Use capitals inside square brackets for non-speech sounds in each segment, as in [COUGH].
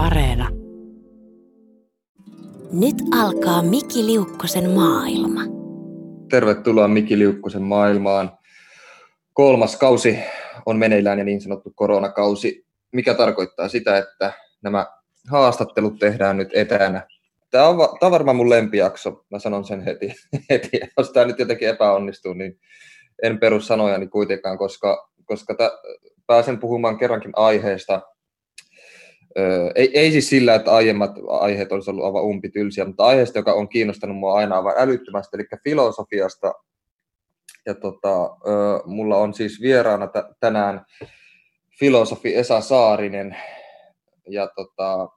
Areena. Nyt alkaa Miki Liukkosen maailma. Tervetuloa Miki Liukkosen maailmaan. Kolmas kausi on meneillään ja niin sanottu koronakausi, mikä tarkoittaa sitä, että nämä haastattelut tehdään nyt etänä. Tämä on, tämä on varmaan mun lempijakso, mä sanon sen heti. [LAUGHS] heti. Jos tämä nyt jotenkin epäonnistuu, niin en perus sanojani kuitenkaan, koska, koska tä, pääsen puhumaan kerrankin aiheesta, ei, ei siis sillä, että aiemmat aiheet olisi ollut aivan umpitylsiä, mutta aiheesta, joka on kiinnostanut mua aina aivan älyttömästi, eli filosofiasta. Ja tota, mulla on siis vieraana t- tänään filosofi Esa Saarinen. Ja tota,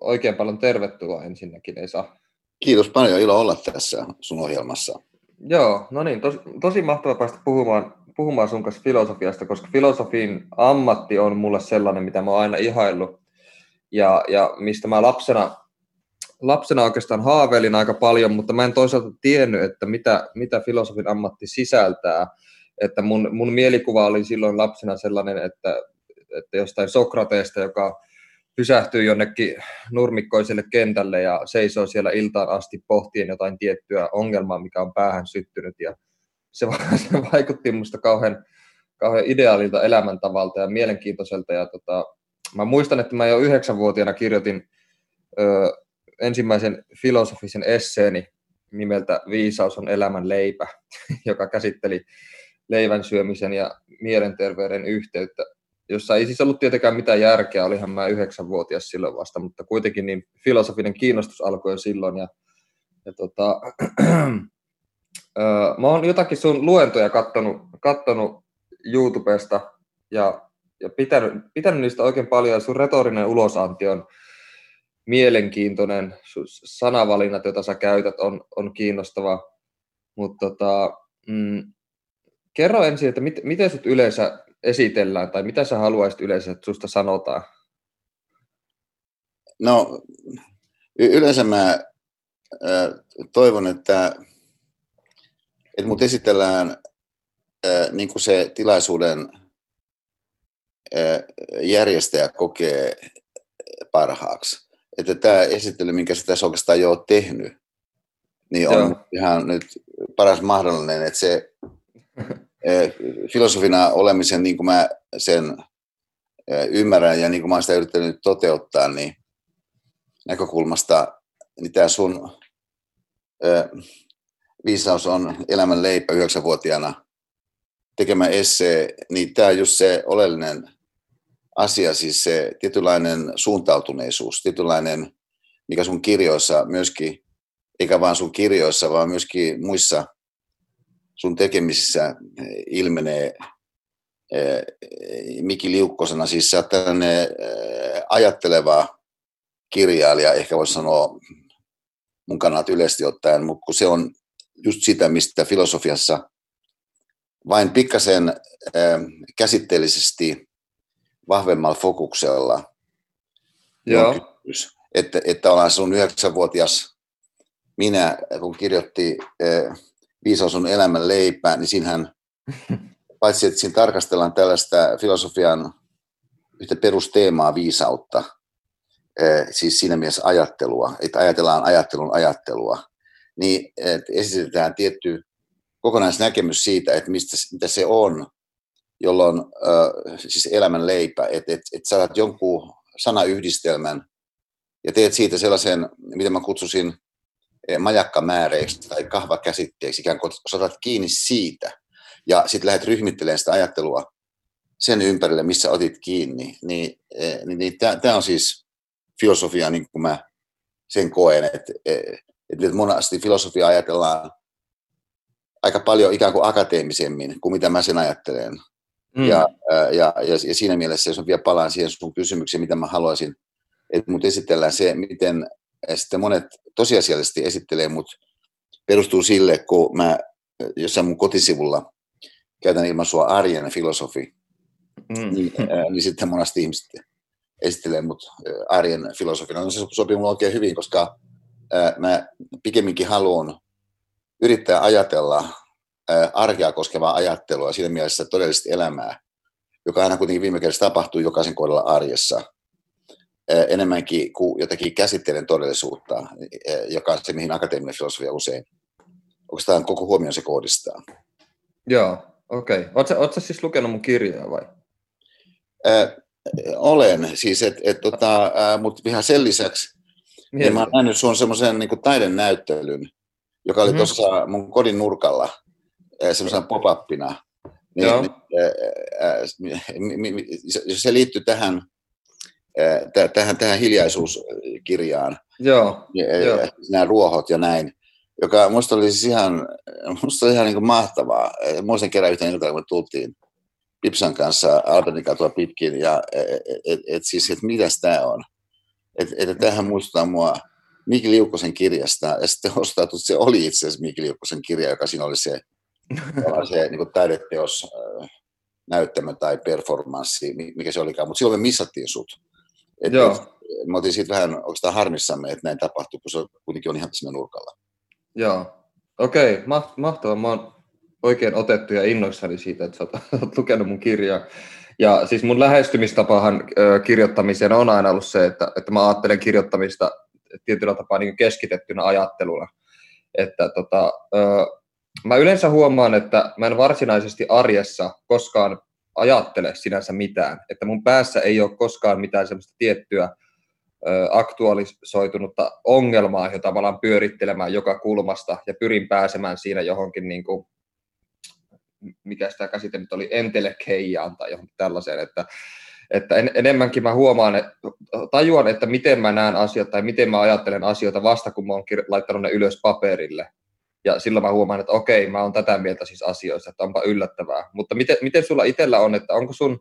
oikein paljon tervetuloa ensinnäkin Esa. Kiitos paljon, ilo olla tässä sun ohjelmassa. Joo, no niin, tosi, tosi mahtava päästä puhumaan puhumaan sun kanssa filosofiasta, koska filosofin ammatti on mulle sellainen, mitä mä oon aina ihaillut ja, ja mistä mä lapsena, lapsena oikeastaan haaveilin aika paljon, mutta mä en toisaalta tiennyt, että mitä, mitä filosofin ammatti sisältää. Että mun, mun mielikuva oli silloin lapsena sellainen, että, että jostain Sokrateesta, joka pysähtyy jonnekin nurmikkoiselle kentälle ja seisoo siellä iltaan asti pohtien jotain tiettyä ongelmaa, mikä on päähän syttynyt ja se, [LAUGHS] se vaikutti minusta kauhean, kauhean ideaalilta elämäntavalta ja mielenkiintoiselta. Ja tota, mä muistan, että mä jo yhdeksänvuotiaana kirjoitin ö, ensimmäisen filosofisen esseeni nimeltä Viisaus on elämän leipä, [LAUGHS] joka käsitteli leivän syömisen ja mielenterveyden yhteyttä, jossa ei siis ollut tietenkään mitään järkeä, olihan mä yhdeksänvuotias silloin vasta, mutta kuitenkin niin filosofinen kiinnostus alkoi jo silloin ja, ja tota, [CLEARS THROAT] mä oon jotakin sun luentoja kattonut, kattonut YouTubesta ja, ja pitänyt, pitänyt niistä oikein paljon. Sun retorinen ulosanti on mielenkiintoinen. Sun sanavalinnat, joita sä käytät, on, on kiinnostava. Mutta tota, mm, kerro ensin, että mit, miten sut yleensä esitellään tai mitä sä haluaisit yleensä, että susta sanotaan? No, yleensä mä äh, toivon, että että mut esitellään ää, niin kuin se tilaisuuden ää, järjestäjä kokee parhaaksi. Että tämä esittely, minkä se tässä oikeastaan jo on tehnyt, niin on Joo. ihan nyt paras mahdollinen, että se [LAUGHS] filosofina olemisen, niin kuin mä sen ymmärrän ja niin kuin mä olen sitä yrittänyt toteuttaa, niin näkökulmasta, niin tämä sun Viisaus on elämän leipä yhdeksänvuotiaana tekemä essee, niin tämä on just se oleellinen asia, siis se tietynlainen suuntautuneisuus, tietynlainen, mikä sun kirjoissa myöskin, eikä vaan sun kirjoissa, vaan myöskin muissa sun tekemisissä ilmenee eh, Miki Liukkosena, siis sä tällainen eh, ajatteleva kirjailija, ehkä voisi sanoa mun kannalta yleisesti ottaen, mutta kun se on just sitä, mistä filosofiassa vain pikkasen käsitteellisesti vahvemmalla fokuksella Joo. Että, että ollaan sun yhdeksänvuotias minä, kun kirjoitti Viisaus on elämän leipä, niin siinähän, [LAUGHS] paitsi että siinä tarkastellaan tällaista filosofian yhtä perusteemaa viisautta, äh, siis siinä mielessä ajattelua, että ajatellaan ajattelun ajattelua, niin esitetään tietty kokonaisnäkemys siitä, että mistä, mitä se on, jolloin äh, siis elämän leipä, että et, et saat jonkun sanayhdistelmän ja teet siitä sellaisen, mitä mä kutsusin majakkamääreiksi tai kahvakäsitteeksi, ikään kuin otat kiinni siitä ja sitten lähdet ryhmittelemään sitä ajattelua sen ympärille, missä otit kiinni, niin, niin, niin tämä on siis filosofia, niin kuin mä sen koen, että että nyt monasti filosofia ajatellaan aika paljon ikään kuin akateemisemmin kuin mitä mä sen ajattelen. Mm. Ja, ja, ja, ja siinä mielessä, jos on vielä palaan siihen sun kysymykseen, mitä mä haluaisin, että mut esitellään se, miten sitten monet tosiasiallisesti esittelee mut perustuu sille, kun mä jossain mun kotisivulla käytän ilmaisua arjen filosofi, mm. niin, ää, niin sitten monasti ihmiset esittelee mut arjen filosofina. No se sopii mulle oikein hyvin, koska mä pikemminkin haluan yrittää ajatella arkea koskevaa ajattelua siinä mielessä todellista elämää, joka aina kuitenkin viime kädessä tapahtuu jokaisen kohdalla arjessa. Enemmänkin kuin jotakin käsitteiden todellisuutta, joka on se, mihin akateeminen filosofia usein oikeastaan koko huomioon se kohdistaa. Joo, okei. Okay. Oletko, oletko siis lukenut mun kirjaa vai? Äh, olen, siis et, et, tota, äh, mutta ihan sen lisäksi, niin mä oon nähnyt sun semmoisen niin taidenäyttelyn, joka oli mm-hmm. tuossa mun kodin nurkalla semmoisena pop-upina. Niin, Joo. Niin, se liittyy tähän, tähän, tähän hiljaisuuskirjaan. Joo, Joo. Nämä ruohot ja näin, joka musta oli siis ihan, musta oli ihan niin kuin mahtavaa. Muistan kerran yhteen iltaan, kun me tultiin Pipsan kanssa Albertin katua pitkin, ja et, et, et siis, että mitäs tämä on. Että et, tämähän muistuttaa mua Miki Liukkosen kirjasta, ja sitten ostatut, se oli itse asiassa Miki Liukkosen kirja, joka siinä oli se, se niin kuin taideteos, näyttämö tai performanssi, mikä se olikaan, mutta silloin me missattiin sut. Et, Joo. Et, me oltiin siitä vähän oikeastaan harmissamme, että näin tapahtui, kun se kuitenkin on ihan tässä nurkalla. Joo, okei, okay. mahtavaa. Mä oon oikein otettu ja innoissani siitä, että sä oot [LAUGHS] lukenut mun kirjaa. Ja siis mun lähestymistapahan kirjoittamiseen on aina ollut se, että, että mä ajattelen kirjoittamista tietyllä tapaa niin keskitettynä ajatteluna. Että tota, mä yleensä huomaan, että mä en varsinaisesti arjessa koskaan ajattele sinänsä mitään. Että mun päässä ei ole koskaan mitään semmoista tiettyä aktualisoitunutta ongelmaa, jota mä alan pyörittelemään joka kulmasta ja pyrin pääsemään siinä johonkin, niin kuin, mikä sitä käsite nyt oli, entelekeijaan tai johonkin tällaiseen, että, että en, enemmänkin mä huomaan, että, tajuan, että miten mä näen asiat tai miten mä ajattelen asioita vasta, kun mä oon laittanut ne ylös paperille. Ja silloin mä huomaan, että okei, mä oon tätä mieltä siis asioista, että onpa yllättävää. Mutta miten, miten sulla itsellä on, että onko sun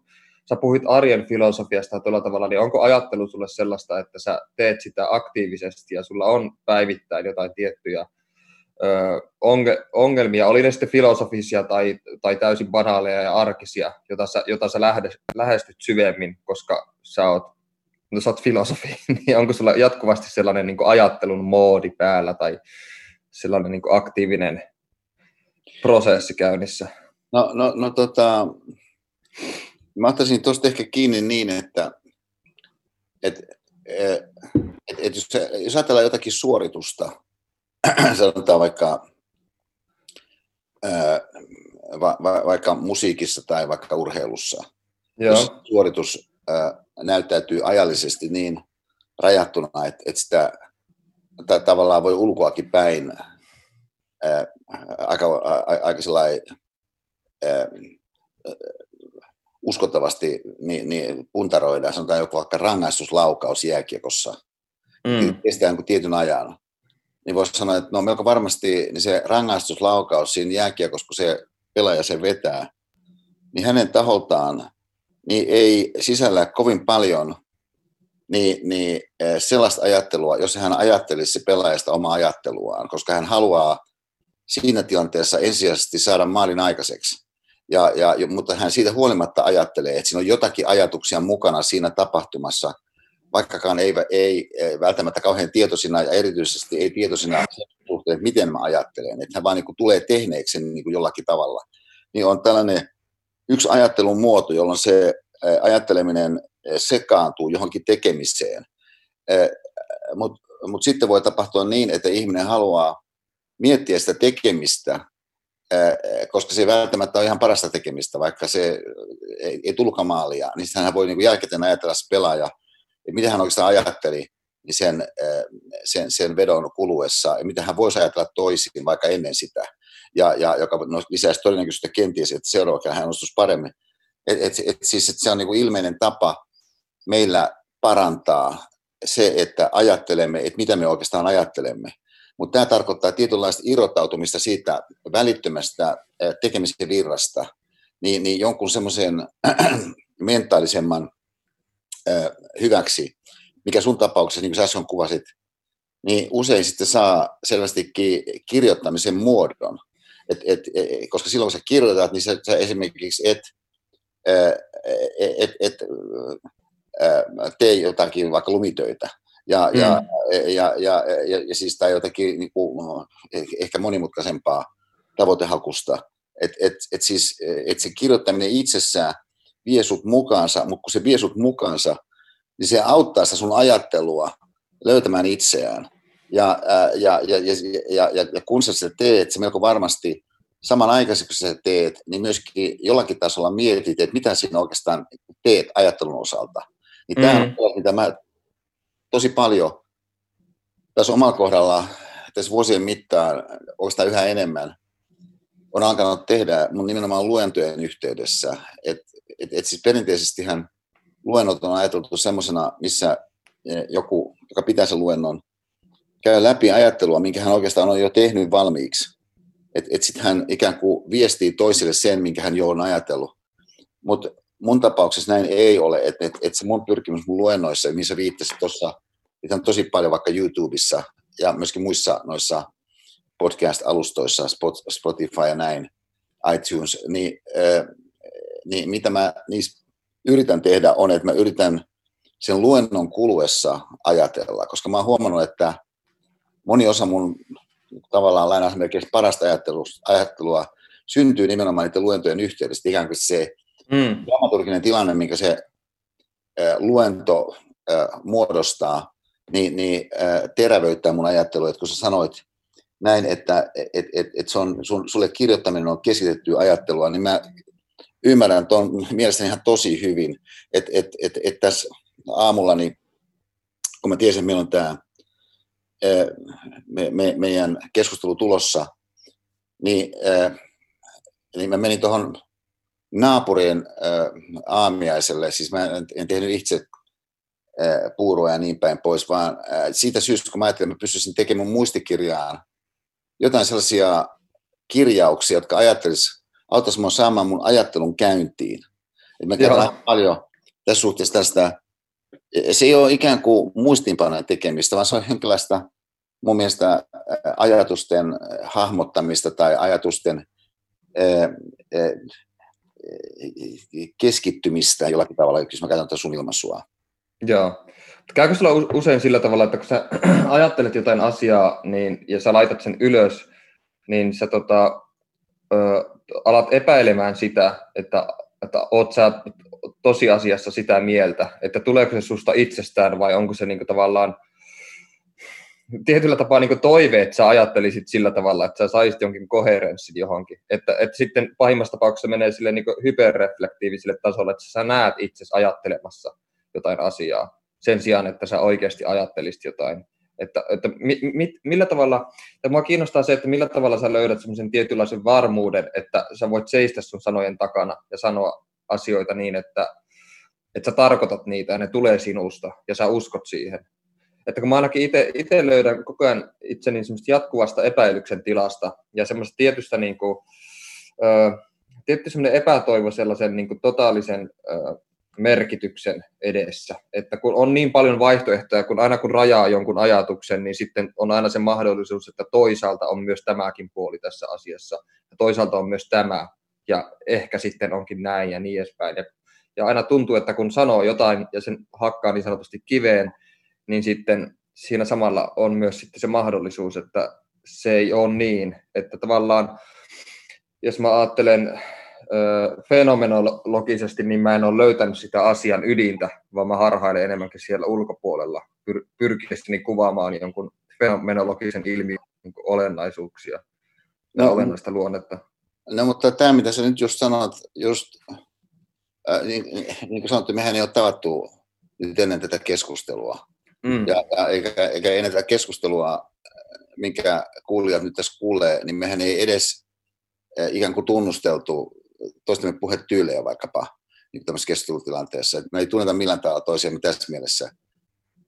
sä puhuit arjen filosofiasta tuolla tavalla, niin onko ajattelu sulle sellaista, että sä teet sitä aktiivisesti ja sulla on päivittäin jotain tiettyjä ongelmia, oli ne sitten filosofisia tai, tai täysin banaaleja ja arkisia, jota sä, jota sä lähdet, lähestyt syvemmin, koska sä oot, no sä oot filosofi, [LAUGHS] niin onko sulla jatkuvasti sellainen niin ajattelun moodi päällä tai sellainen niin aktiivinen prosessi käynnissä? No, no, no tota, Mä ottaisin tuosta ehkä kiinni niin, että et, et, et jos, jos ajatellaan jotakin suoritusta, [CLEARS THROAT] sanotaan vaikka, ää, va, va, vaikka musiikissa tai vaikka urheilussa, Joo. jos suoritus ää, näyttäytyy ajallisesti niin rajattuna, että, että sitä t- tavallaan voi ulkoakin päin ää, aika, a, aika ää, uskottavasti niin, niin puntaroidaan, sanotaan joku vaikka rangaistuslaukaus jääkiekossa, mm. Kestää jonkun tietyn ajan, niin voisi sanoa, että no melko varmasti niin se rangaistuslaukaus siinä jääkiekossa, kun se pelaaja se vetää, niin hänen taholtaan niin ei sisällä kovin paljon niin, niin eh, sellaista ajattelua, jos hän ajattelisi pelaajasta omaa ajatteluaan, koska hän haluaa siinä tilanteessa ensisijaisesti saada maalin aikaiseksi. Ja, ja, mutta hän siitä huolimatta ajattelee, että siinä on jotakin ajatuksia mukana siinä tapahtumassa, vaikkakaan ei, ei välttämättä kauhean tietoisina ja erityisesti ei tietoisina suhteen, että miten mä ajattelen, että hän vaan niin kuin tulee tehneeksi sen niin kuin jollakin tavalla. Niin on tällainen yksi ajattelun muoto, jolloin se ajatteleminen sekaantuu johonkin tekemiseen. Mutta mut sitten voi tapahtua niin, että ihminen haluaa miettiä sitä tekemistä koska se ei välttämättä ole ihan parasta tekemistä, vaikka se ei, ei tullutkaan maalia, niin hän voi niin jälkikäteen ajatella se pelaaja, että mitä hän oikeastaan ajatteli niin sen, sen, sen vedon kuluessa, ja mitä hän voisi ajatella toisin vaikka ennen sitä, ja, ja joka no, lisäisi todennäköisyyttä kenties, että seuraava hän onnistuisi paremmin. Et, et, et, siis, et se on niin kuin ilmeinen tapa meillä parantaa se, että ajattelemme, että mitä me oikeastaan ajattelemme. Mutta tämä tarkoittaa tietynlaista irrottautumista siitä välittömästä tekemisen virrasta, niin, niin jonkun semmoisen [CLEARS THROAT] mentaalisemman hyväksi, mikä sun tapauksessa, niin kuin sä äsken kuvasit, niin usein sitten saa selvästikin kirjoittamisen muodon. Et, et, et, koska silloin kun sä kirjoitat, niin sä, sä esimerkiksi et, et, et, et tee jotakin vaikka lumitöitä, ja, mm. ja, ja, ja, ja, ja siis tai jotenkin niin kuin, ehkä monimutkaisempaa tavoitehakusta. Et, et, et siis, et se kirjoittaminen itsessään vie sut mukaansa, mutta kun se vie sut mukaansa, niin se auttaa sitä sun ajattelua löytämään itseään. Ja, ja, ja, ja, ja, ja, ja kun sä sitä teet, se melko varmasti samanaikaisesti kun sä teet, niin myöskin jollakin tasolla mietit, että mitä sinä oikeastaan teet ajattelun osalta. Niin mm. tämä on mitä mä tosi paljon tässä omalla kohdalla tässä vuosien mittaan oikeastaan yhä enemmän on alkanut tehdä mun nimenomaan luentojen yhteydessä. Et, et, et siis perinteisestihän luennot on ajateltu semmoisena, missä eh, joku, joka pitää sen luennon, käy läpi ajattelua, minkä hän oikeastaan on jo tehnyt valmiiksi. Että et sitten hän ikään kuin viestii toisille sen, minkä hän jo on ajatellut. Mutta mun tapauksessa näin ei ole, että et, et se mun pyrkimys mun luennoissa, missä viittasit tuossa, niitä on tosi paljon vaikka YouTubessa ja myöskin muissa noissa podcast-alustoissa, Spotify ja näin, iTunes, niin, äh, niin mitä mä niissä yritän tehdä on, että mä yritän sen luennon kuluessa ajatella, koska mä oon huomannut, että moni osa mun tavallaan lainausmerkeissä parasta ajattelua syntyy nimenomaan niiden luentojen yhteydessä. Ikään kuin se mm. dramaturginen tilanne, minkä se äh, luento äh, muodostaa, niin, niin äh, terävöittää mun ajattelua. Että kun sä sanoit näin, että et, et, et se on, sun, sulle kirjoittaminen on keskitettyä ajattelua, niin mä ymmärrän tuon mielestäni ihan tosi hyvin, että et, et, et tässä aamulla, niin, kun mä tiesin, milloin tämä me, me, meidän keskustelu tulossa, niin, niin mä menin tuohon naapurien aamiaiselle, siis mä en, en tehnyt itse puuroja ja niin päin pois, vaan siitä syystä, kun mä ajattelin, että mä pystyisin tekemään mun muistikirjaan jotain sellaisia kirjauksia, jotka ajattelisi, auttaisi minua saamaan mun ajattelun käyntiin. Et mä käytän paljon tässä suhteessa tästä, se ei ole ikään kuin muistiinpanojen tekemistä, vaan se on jonkinlaista mun mielestä ajatusten hahmottamista tai ajatusten keskittymistä jollakin tavalla, jos mä käytän tätä sun ilmaisua. Joo. Käykö sulla usein sillä tavalla, että kun sä [CLEARS THROAT] ajattelet jotain asiaa niin, ja sä laitat sen ylös, niin sä tota, ö, alat epäilemään sitä, että, että oot sä tosiasiassa sitä mieltä, että tuleeko se susta itsestään vai onko se niinku tavallaan tietyllä tapaa niin toive, että sä ajattelisit sillä tavalla, että sä saisit jonkin koherenssin johonkin. Että, että sitten pahimmassa tapauksessa menee sille niin hyperreflektiiviselle tasolle, että sä näet itse ajattelemassa jotain asiaa sen sijaan, että sä oikeasti ajattelisit jotain. Että, että mi, mi, millä tavalla, ja mua kiinnostaa se, että millä tavalla sä löydät semmoisen tietynlaisen varmuuden, että sä voit seistä sun sanojen takana ja sanoa asioita niin, että, että sä tarkoitat niitä ja ne tulee sinusta ja sä uskot siihen. Että kun mä ainakin itse löydän koko ajan itseni semmoista jatkuvasta epäilyksen tilasta ja semmoista tietystä niin kuin, ö, tietty semmoinen epätoivo sellaisen niin kuin totaalisen ö, merkityksen edessä. Että kun on niin paljon vaihtoehtoja, kun aina kun rajaa jonkun ajatuksen, niin sitten on aina se mahdollisuus, että toisaalta on myös tämäkin puoli tässä asiassa. Ja toisaalta on myös tämä, ja ehkä sitten onkin näin ja niin edespäin. Ja, ja aina tuntuu, että kun sanoo jotain ja sen hakkaa niin sanotusti kiveen, niin sitten siinä samalla on myös sitten se mahdollisuus, että se ei ole niin, että tavallaan jos mä ajattelen fenomenologisesti, niin mä en ole löytänyt sitä asian ydintä, vaan mä harhailen enemmänkin siellä ulkopuolella pyr- pyrkiessäni kuvaamaan jonkun fenomenologisen ilmiön niin olennaisuuksia no, olennaista luonnetta. No mutta tämä, mitä sä nyt just sanot, just, äh, niin, niin kuin sanottu, mehän ei ole tavattu nyt ennen tätä keskustelua. Mm. Ja, ja eikä, eikä ennen tätä keskustelua, minkä kuulijat nyt tässä kuulee, niin mehän ei edes äh, ikään kuin tunnusteltu toistemme puhetyylejä vaikkapa niin tämmöisessä keskustelutilanteessa. Et me ei tunneta millään tavalla toisiamme tässä mielessä.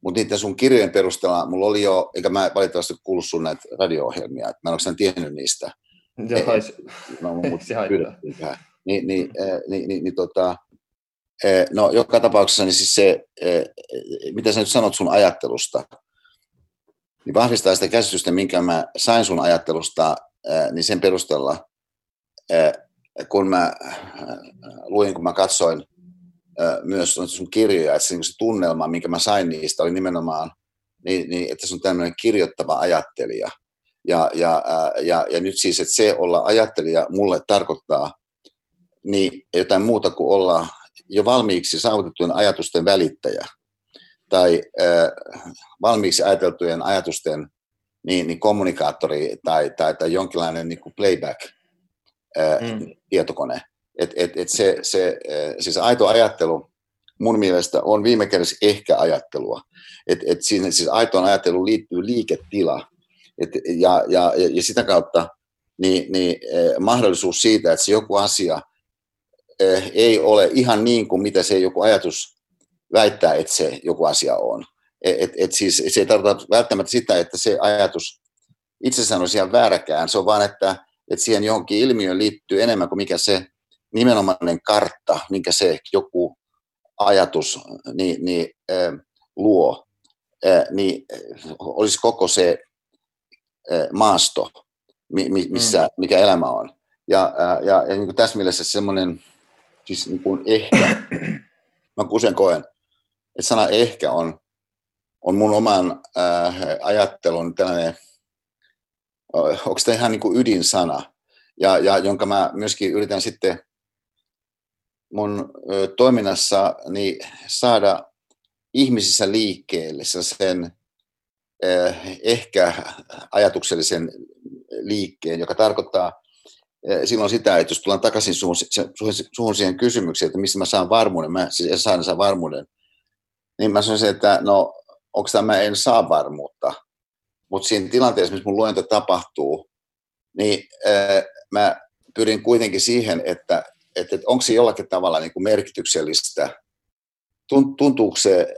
Mutta niiden sun kirjojen perusteella mulla oli jo, eikä mä valitettavasti kuullut sun näitä radio-ohjelmia, että mä en ole tiennyt niistä. Joo, se, no, mut [LAUGHS] se Niin, niin, niin, niin, niin, tota, no joka tapauksessa niin siis se, mitä sä nyt sanot sun ajattelusta, niin vahvistaa sitä käsitystä, minkä mä sain sun ajattelusta, niin sen perusteella kun mä luin, kun mä katsoin myös sun kirjoja, että se, niin se tunnelma, minkä mä sain niistä, oli nimenomaan, niin, niin että se on tämmöinen kirjoittava ajattelija. Ja, ja, ja, ja nyt siis, että se olla ajattelija mulle tarkoittaa niin jotain muuta kuin olla jo valmiiksi saavutettujen ajatusten välittäjä. tai valmiiksi ajateltujen ajatusten niin, niin kommunikaattori tai, tai, tai jonkinlainen niin kuin playback-tietokone. Mm. Et, et, et se, se, siis aito ajattelu mun mielestä on viime kädessä ehkä ajattelua. Et, et siinä, siis aitoon ajatteluun liittyy liiketila. Et, ja, ja, ja sitä kautta niin, niin, eh, mahdollisuus siitä, että se joku asia ei ole ihan niin kuin mitä se joku ajatus väittää, että se joku asia on. Et, et siis se ei tarkoita välttämättä sitä, että se ajatus itsessään olisi ihan vääräkään. Se on vaan, että, että siihen johonkin ilmiöön liittyy enemmän kuin mikä se nimenomainen kartta, minkä se joku ajatus niin, niin, äh, luo, äh, niin olisi koko se äh, maasto, mi, mi, missä, mm. mikä elämä on. Ja, ja, ja niin kuin tässä mielessä semmoinen, siis niin kuin ehkä, [CLEARS THROAT] mä usein koen, että sana ehkä on, on mun oman äh, ajattelun tällainen, onko tämä ihan niin kuin ydinsana, ja, ja jonka mä myöskin yritän sitten mun toiminnassa niin saada ihmisissä liikkeelle sen ehkä ajatuksellisen liikkeen, joka tarkoittaa silloin sitä, että jos tullaan takaisin suhun, suhun siihen kysymykseen, että missä mä saan varmuuden, mä siis saan sen varmuuden, niin mä sanoisin, että no onko tämä mä en saa varmuutta, mutta siinä tilanteessa, missä mun luento tapahtuu, niin mä pyrin kuitenkin siihen, että että, että onko se jollakin tavalla niin kuin merkityksellistä, tuntuuko se,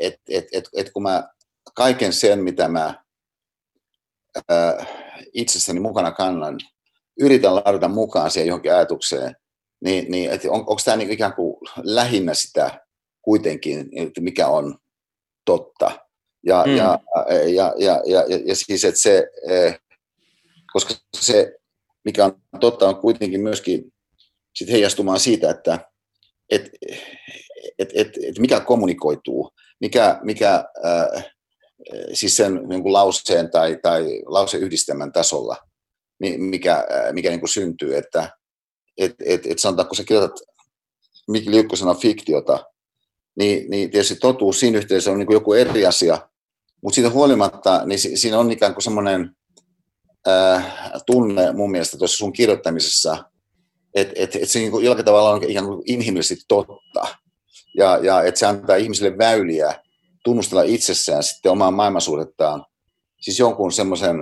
että et, et, et kun mä kaiken sen, mitä mä ää, itsessäni mukana kannan, yritän ladata mukaan siihen johonkin ajatukseen, niin, niin että on, onko tämä niin ikään kuin lähinnä sitä kuitenkin, että mikä on totta. Ja, mm. ja, ja, ja, ja, ja, ja siis, että se, koska se, mikä on totta, on kuitenkin myöskin sit heijastumaan siitä, että et, et, et, et mikä kommunikoituu, mikä, mikä äh, siis sen niin kuin lauseen tai, tai lauseyhdistelmän tasolla, mikä, mikä niin kuin syntyy, että et, et, et sanotaan, kun sä kirjoitat Mikki Liukkosena fiktiota, niin, niin tietysti totuus siinä yhteydessä on niin kuin joku eri asia, mutta siitä huolimatta, niin siinä on ikään kuin semmoinen äh, tunne mun mielestä tuossa sun kirjoittamisessa, että et, et se niin jollakin tavalla on ikään kuin inhimillisesti totta. Ja, ja että se antaa ihmisille väyliä tunnustella itsessään sitten omaa maailmansuhdettaan, siis jonkun semmoisen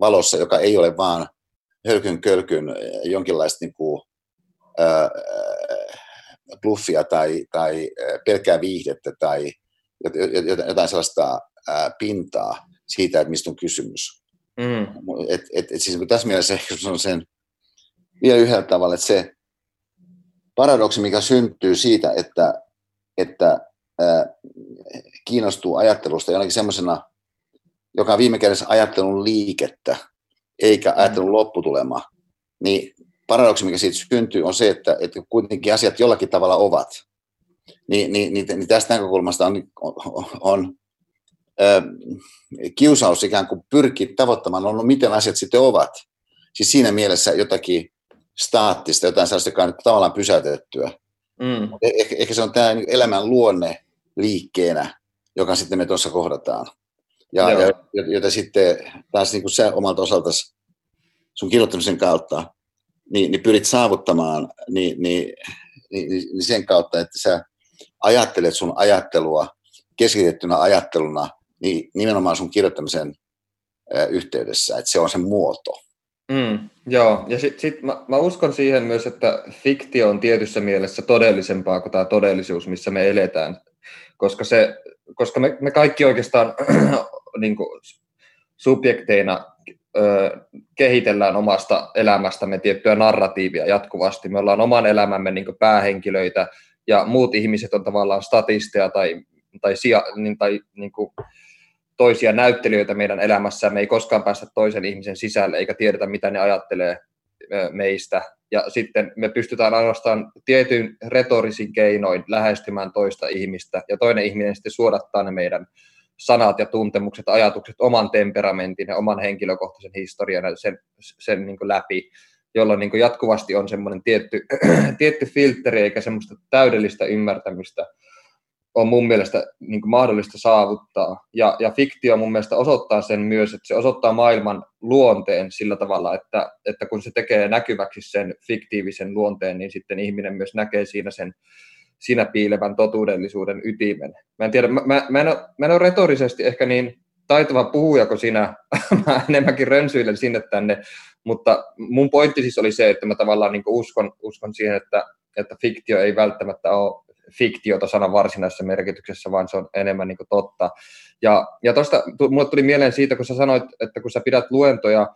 valossa, joka ei ole vaan hölkyn kölkyn äh, jonkinlaista niin kuin, äh, bluffia tai, tai pelkää viihdettä tai jotain sellaista äh, pintaa siitä, että mistä on kysymys. Mm. Et, et, et siis tässä mielessä ehkä on sen vielä yhdellä tavalla, että se paradoksi, mikä syntyy siitä, että, että ää, kiinnostuu ajattelusta jonakin semmoisena, joka on viime kädessä ajattelun liikettä, eikä mm. ajattelun lopputulema, niin paradoksi, mikä siitä syntyy, on se, että, että kuitenkin asiat jollakin tavalla ovat. Niin, niin, niin, niin tästä näkökulmasta on, on, on ää, kiusaus ikään kuin pyrkiä tavoittamaan, no, no miten asiat sitten ovat. Siis siinä mielessä jotakin staattista, jotain sellaista, joka on tavallaan pysäytettyä. Mm. Eh, ehkä, se on tämä elämän luonne liikkeenä, joka sitten me tuossa kohdataan. Ja, ja jota sitten taas niin kuin sä omalta osalta sun kirjoittamisen kautta niin, niin pyrit saavuttamaan niin, niin, niin, niin sen kautta, että sä ajattelet sun ajattelua keskitettynä ajatteluna niin nimenomaan sun kirjoittamisen yhteydessä, että se on se muoto. Mm, joo, ja sitten sit mä, mä uskon siihen myös, että fiktio on tietyssä mielessä todellisempaa kuin tämä todellisuus, missä me eletään, koska, se, koska me, me kaikki oikeastaan niin kuin, subjekteina ö, kehitellään omasta elämästämme tiettyä narratiivia jatkuvasti. Me ollaan oman elämämme niin päähenkilöitä, ja muut ihmiset on tavallaan statisteja tai, tai, sija, niin, tai niin kuin, toisia näyttelijöitä meidän elämässä. Me ei koskaan päästä toisen ihmisen sisälle eikä tiedetä, mitä ne ajattelee meistä. Ja sitten me pystytään ainoastaan tietyin retorisin keinoin lähestymään toista ihmistä, ja toinen ihminen sitten suodattaa ne meidän sanat ja tuntemukset, ajatukset, oman temperamentin ja oman henkilökohtaisen historian ja sen, sen niin läpi, jolloin niin jatkuvasti on semmoinen tietty, [CLEARS THROAT] tietty filtteri eikä semmoista täydellistä ymmärtämystä on mun mielestä niin kuin mahdollista saavuttaa. Ja, ja fiktio mun mielestä osoittaa sen myös, että se osoittaa maailman luonteen sillä tavalla, että, että kun se tekee näkyväksi sen fiktiivisen luonteen, niin sitten ihminen myös näkee siinä sen siinä piilevän totuudellisuuden ytimen. Mä en tiedä, mä, mä, mä, en, ole, mä en ole retorisesti ehkä niin taitava puhuja kuin sinä, [LAUGHS] mä enemmänkin rönsyilen sinne tänne, mutta mun pointti siis oli se, että mä tavallaan niin uskon, uskon siihen, että, että fiktio ei välttämättä ole fiktiota sanan varsinaisessa merkityksessä, vaan se on enemmän niin totta. Ja, ja tuosta mulle tuli mieleen siitä, kun sä sanoit, että kun sä pidät luentoja,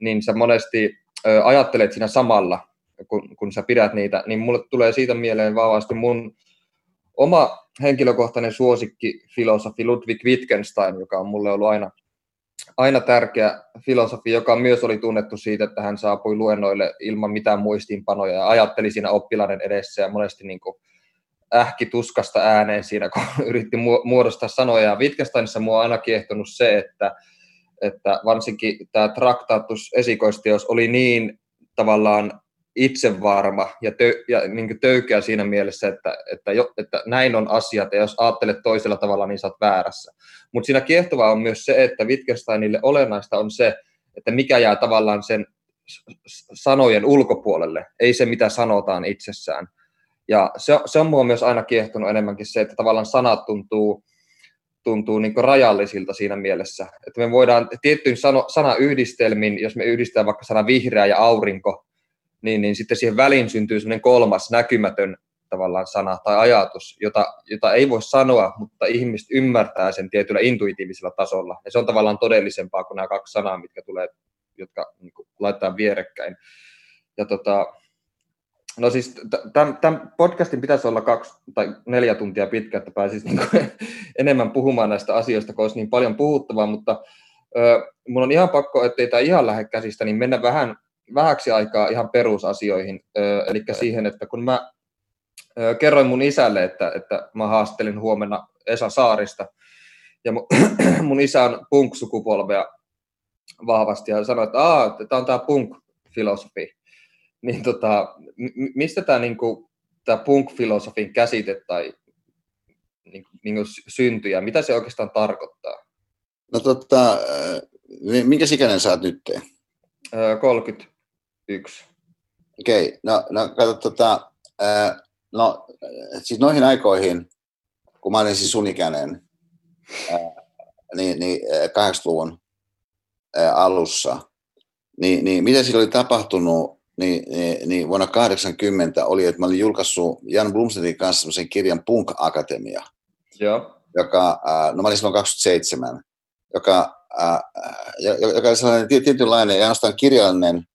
niin sä monesti ö, ajattelet siinä samalla, kun, kun sä pidät niitä, niin mulle tulee siitä mieleen vahvasti mun oma henkilökohtainen suosikki filosofi Ludwig Wittgenstein, joka on mulle ollut aina, aina tärkeä filosofi, joka myös oli tunnettu siitä, että hän saapui luennoille ilman mitään muistiinpanoja ja ajatteli siinä oppilaiden edessä ja monesti niin kuin ähki tuskasta ääneen siinä, kun [LAUGHS] yritti muodostaa sanoja. Ja Wittgensteinissa mua on aina kiehtonut se, että, että varsinkin tämä traktaattus esikoisteos oli niin tavallaan itsevarma ja, tö, ja niin töykeä siinä mielessä, että, että, jo, että näin on asiat, ja jos ajattelet toisella tavalla, niin oot väärässä. Mutta siinä kiehtovaa on myös se, että Wittgensteinille olennaista on se, että mikä jää tavallaan sen sanojen ulkopuolelle, ei se mitä sanotaan itsessään. Ja se, se on mua myös aina kiehtonut enemmänkin se, että tavallaan sanat tuntuu, tuntuu niin rajallisilta siinä mielessä. Että me voidaan tiettyyn sano, sanayhdistelmin, jos me yhdistetään vaikka sana vihreä ja aurinko, niin, niin sitten siihen väliin syntyy sellainen kolmas näkymätön tavallaan sana tai ajatus, jota, jota ei voi sanoa, mutta ihmiset ymmärtää sen tietyllä intuitiivisella tasolla. Ja se on tavallaan todellisempaa kuin nämä kaksi sanaa, mitkä tulee, jotka niin kuin, laitetaan vierekkäin. Ja tota, no siis tämän podcastin pitäisi olla kaksi tai neljä tuntia pitkä, että pääsisi niin kuin [LAUGHS] enemmän puhumaan näistä asioista, kun olisi niin paljon puhuttavaa, mutta ö, mun on ihan pakko, ettei tämä ihan lähde käsistä, niin mennä vähän vähäksi aikaa ihan perusasioihin, eli siihen, että kun mä kerroin mun isälle, että, että mä haastelin huomenna Esa Saarista, ja mun, [CLEARS THROAT] mun isä on punk-sukupolvea vahvasti, ja sanoi, että tämä on tämä punk-filosofi. Niin tota, mistä tämä niinku, punk-filosofin käsite tai niinku, niinku syntyi, ja mitä se oikeastaan tarkoittaa? No tota, minkä ikäinen sä oot nyt? 30 yksi. Okei, okay. no, no kato, tota, ää, no, siis noihin aikoihin, kun mä olin siis sun ikäinen, ää, niin, niin 80-luvun ää, alussa, niin, niin mitä siellä oli tapahtunut, niin, niin, niin vuonna 80 oli, että mä olin julkaissut Jan Blumstedin kanssa semmoisen kirjan Punk Akatemia, Joo. joka, ää, no mä olin silloin 27, joka, ää, joka oli sellainen tietynlainen, ei ainoastaan kirjallinen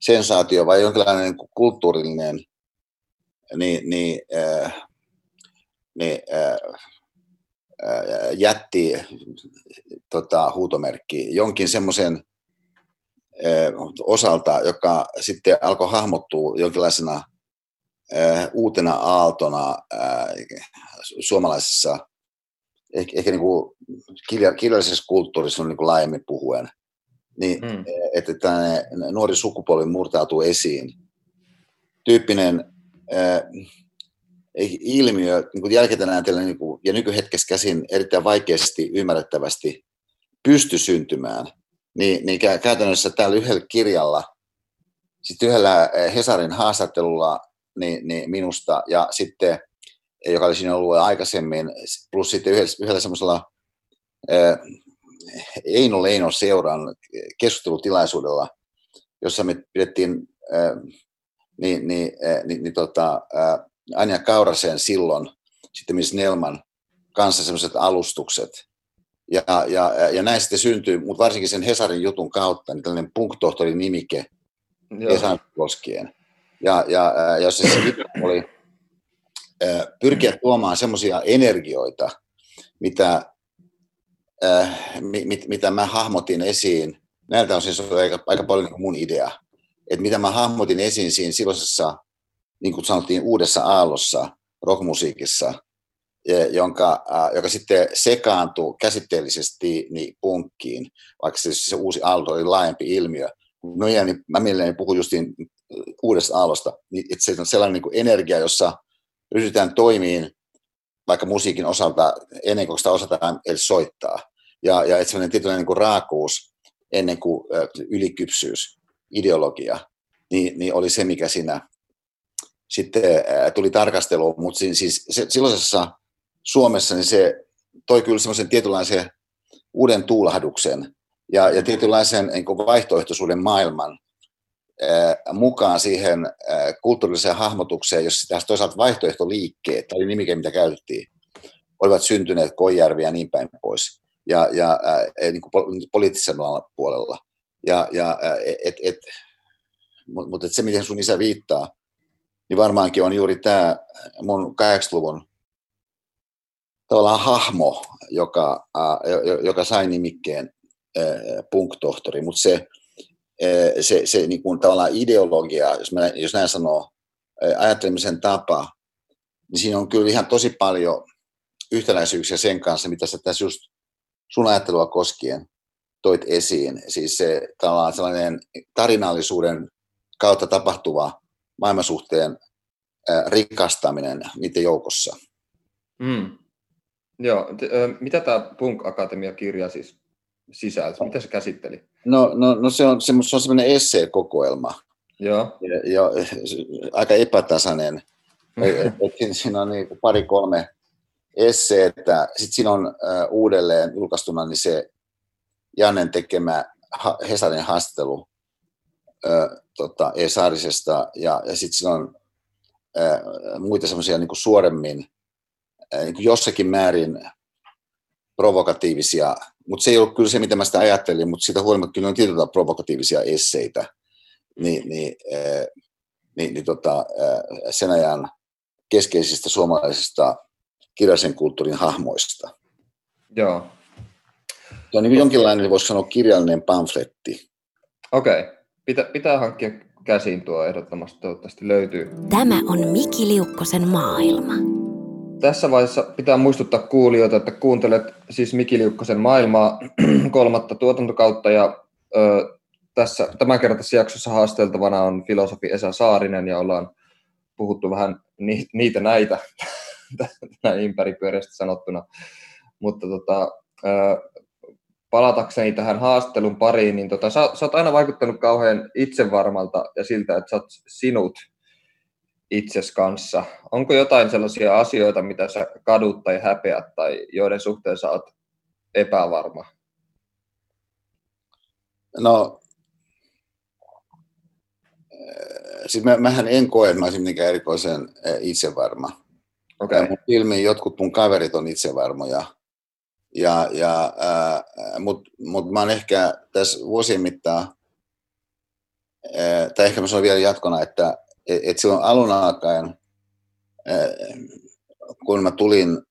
sensaatio vai jonkinlainen niin kulttuurillinen niin, niin, äh, niin, äh, äh, jätti tota, huutomerkki jonkin semmoisen äh, osalta, joka sitten alkoi hahmottua jonkinlaisena äh, uutena aaltona suomalaisessa, ehkä, ehkä niin kuin kirjallisessa kulttuurissa niin kuin laajemmin puhuen niin mm. että tämä nuori sukupolvi murtautuu esiin. Tyyppinen äh, ilmiö niin kuin jälkikäteen niin kuin, ja nykyhetkessä käsin erittäin vaikeasti ymmärrettävästi pysty syntymään, niin, niin käytännössä tällä yhdellä kirjalla, sitten yhdellä Hesarin haastattelulla niin, niin minusta ja sitten, joka oli siinä ollut aikaisemmin, plus sitten yhdellä, yhdellä semmoisella Eino Leino seuran keskustelutilaisuudella, jossa me pidettiin ää, niin, niin, ää, niin, niin tota, ää, Anja Kaurasen silloin, sitten Miss Nelman kanssa sellaiset alustukset. Ja, ja, ja näin sitten syntyi, mutta varsinkin sen Hesarin jutun kautta, niin tällainen punktohtori nimike Hesarin koskien. Ja, ja, ja jos se oli pyrkiä tuomaan semmoisia energioita, mitä äh, mit, mitä mä hahmotin esiin, näiltä on siis aika, aika paljon niin mun idea, että mitä mä hahmotin esiin siinä silloisessa, niin kuin sanottiin, uudessa aallossa rockmusiikissa, jonka, äh, joka sitten sekaantui käsitteellisesti niin punkkiin, vaikka se, se uusi aalto oli laajempi ilmiö. No, ja, niin mä mielelläni puhun justiin uudesta aallosta, niin että se on sellainen niin kuin energia, jossa ryhdytään toimiin vaikka musiikin osalta, ennen kuin sitä osataan edes soittaa. Ja, ja että sellainen tietynlainen niin kuin raakuus ennen kuin ylikypsyys, ideologia, niin, niin oli se, mikä siinä sitten tuli tarkasteluun. Mutta siis se, silloisessa Suomessa niin se toi kyllä semmoisen tietynlaisen uuden tuulahduksen ja, ja tietynlaisen niin vaihtoehtoisuuden maailman mukaan siihen kulttuurilliseen hahmotukseen, jos sitä toisaalta vaihtoehtoliikkeet, tai nimike, mitä käytettiin, olivat syntyneet Koijärvi ja niin päin pois, ja, ja ää, niin kuin poliittisella puolella. Ja, ja, et, et, mutta mut et se, miten sun isä viittaa, niin varmaankin on juuri tämä mun 80-luvun tavallaan hahmo, joka, joka sai nimikkeen punk-tohtori, mutta se, se, se niin kuin tavallaan ideologia, jos, mä, jos näin sanoo, ajattelemisen tapa, niin siinä on kyllä ihan tosi paljon yhtäläisyyksiä sen kanssa, mitä sä tässä just sun ajattelua koskien toit esiin. Siis se tavallaan sellainen tarinallisuuden kautta tapahtuva maailmansuhteen rikastaminen niiden joukossa. Mm. Joo, mitä tämä Punk Akatemia-kirja siis sisältö? Mitä se käsitteli? No, no, no se on, se, se on semmoinen esseekokoelma. Joo. Ja, ja, aika epätasainen. et, siinä on niin pari-kolme esseettä. Sitten siinä on äh, uudelleen julkaistuna niin se Jannen tekemä ha, Hesarin haastattelu äh, tota, Esarisesta. Ja, ja sitten siinä on äh, muita semmoisia niin suoremmin, äh, niin jossakin määrin provokatiivisia, mutta se ei ollut kyllä se, mitä mä sitä ajattelin, mutta siitä huolimatta kyllä on tietyllä provokatiivisia esseitä, niin, niin, äh, niin, niin tota, äh, sen ajan keskeisistä suomalaisista kirjallisen kulttuurin hahmoista. Joo. Se on niin jonkinlainen, voisi sanoa, kirjallinen pamfletti. Okei. Okay. Pitää, pitää hankkia käsiin tuo ehdottomasti, toivottavasti löytyy. Tämä on Miki Liukkosen maailma. Tässä vaiheessa pitää muistuttaa kuulijoita, että kuuntelet siis Miki Liukkosen maailmaa [CLEARS THROAT] kolmatta tuotantokautta ja ö, tässä tämänkertaisessa jaksossa haasteltavana on filosofi Esa Saarinen ja ollaan puhuttu vähän ni, niitä näitä [LAUGHS] näin ympäripyöreästi sanottuna. Mutta tota, palatakseni tähän haastelun pariin, niin tota, sä, sä oot aina vaikuttanut kauhean itsevarmalta ja siltä, että sä oot sinut itses kanssa. Onko jotain sellaisia asioita, mitä sä kadut tai häpeät tai joiden suhteen sä oot epävarma? No, siis mä, mähän en koe, että mä olisin mitenkään erikoisen itsevarma. Okay. Mun ilmiin jotkut mun kaverit on itsevarmoja. Ja, ja, Mutta mut mä oon ehkä tässä vuosien mittaan, tai ehkä mä sanon vielä jatkona, että et, et silloin alun alkaen, ää, kun mä tulin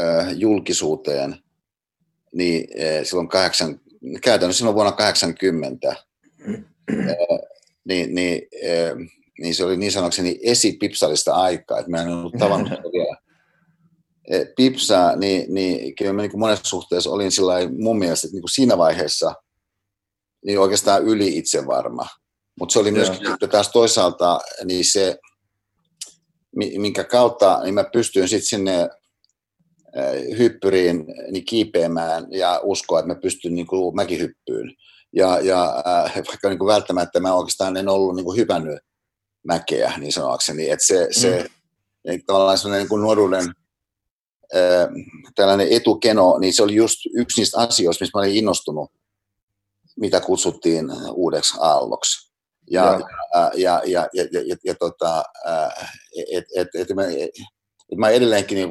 ää, julkisuuteen, niin ää, silloin kahdeksan, käytännössä silloin vuonna 80, ää, niin, niin niin se oli niin sanokseni esipipsalista aikaa, että mä en ollut tavannut vielä. Pipsaa, niin, niin kyllä mä niin monessa suhteessa olin sillä mun mielestä, että niin kuin siinä vaiheessa niin oikeastaan yli itsevarma. Mutta se oli myöskin sitten taas toisaalta niin se, minkä kautta niin mä pystyin sitten sinne hyppyriin niin kiipeämään ja uskoa, että mä pystyn niin kuin mäkihyppyyn. Ja, ja äh, vaikka niin kuin välttämättä mä oikeastaan en ollut niin kuin hypännyt mäkeä, niin sanoakseni. Että se, mm. se niin tavallaan sellainen niin kuin nuoruuden ää, tällainen etukeno, niin se oli just yksi niistä asioista, mistä mä olin innostunut, mitä kutsuttiin uudeksi aalloksi. Ja, ja, ja, ja, ja, ja, ja, ja tota, et, et, et, mä, et, mä edelleenkin niin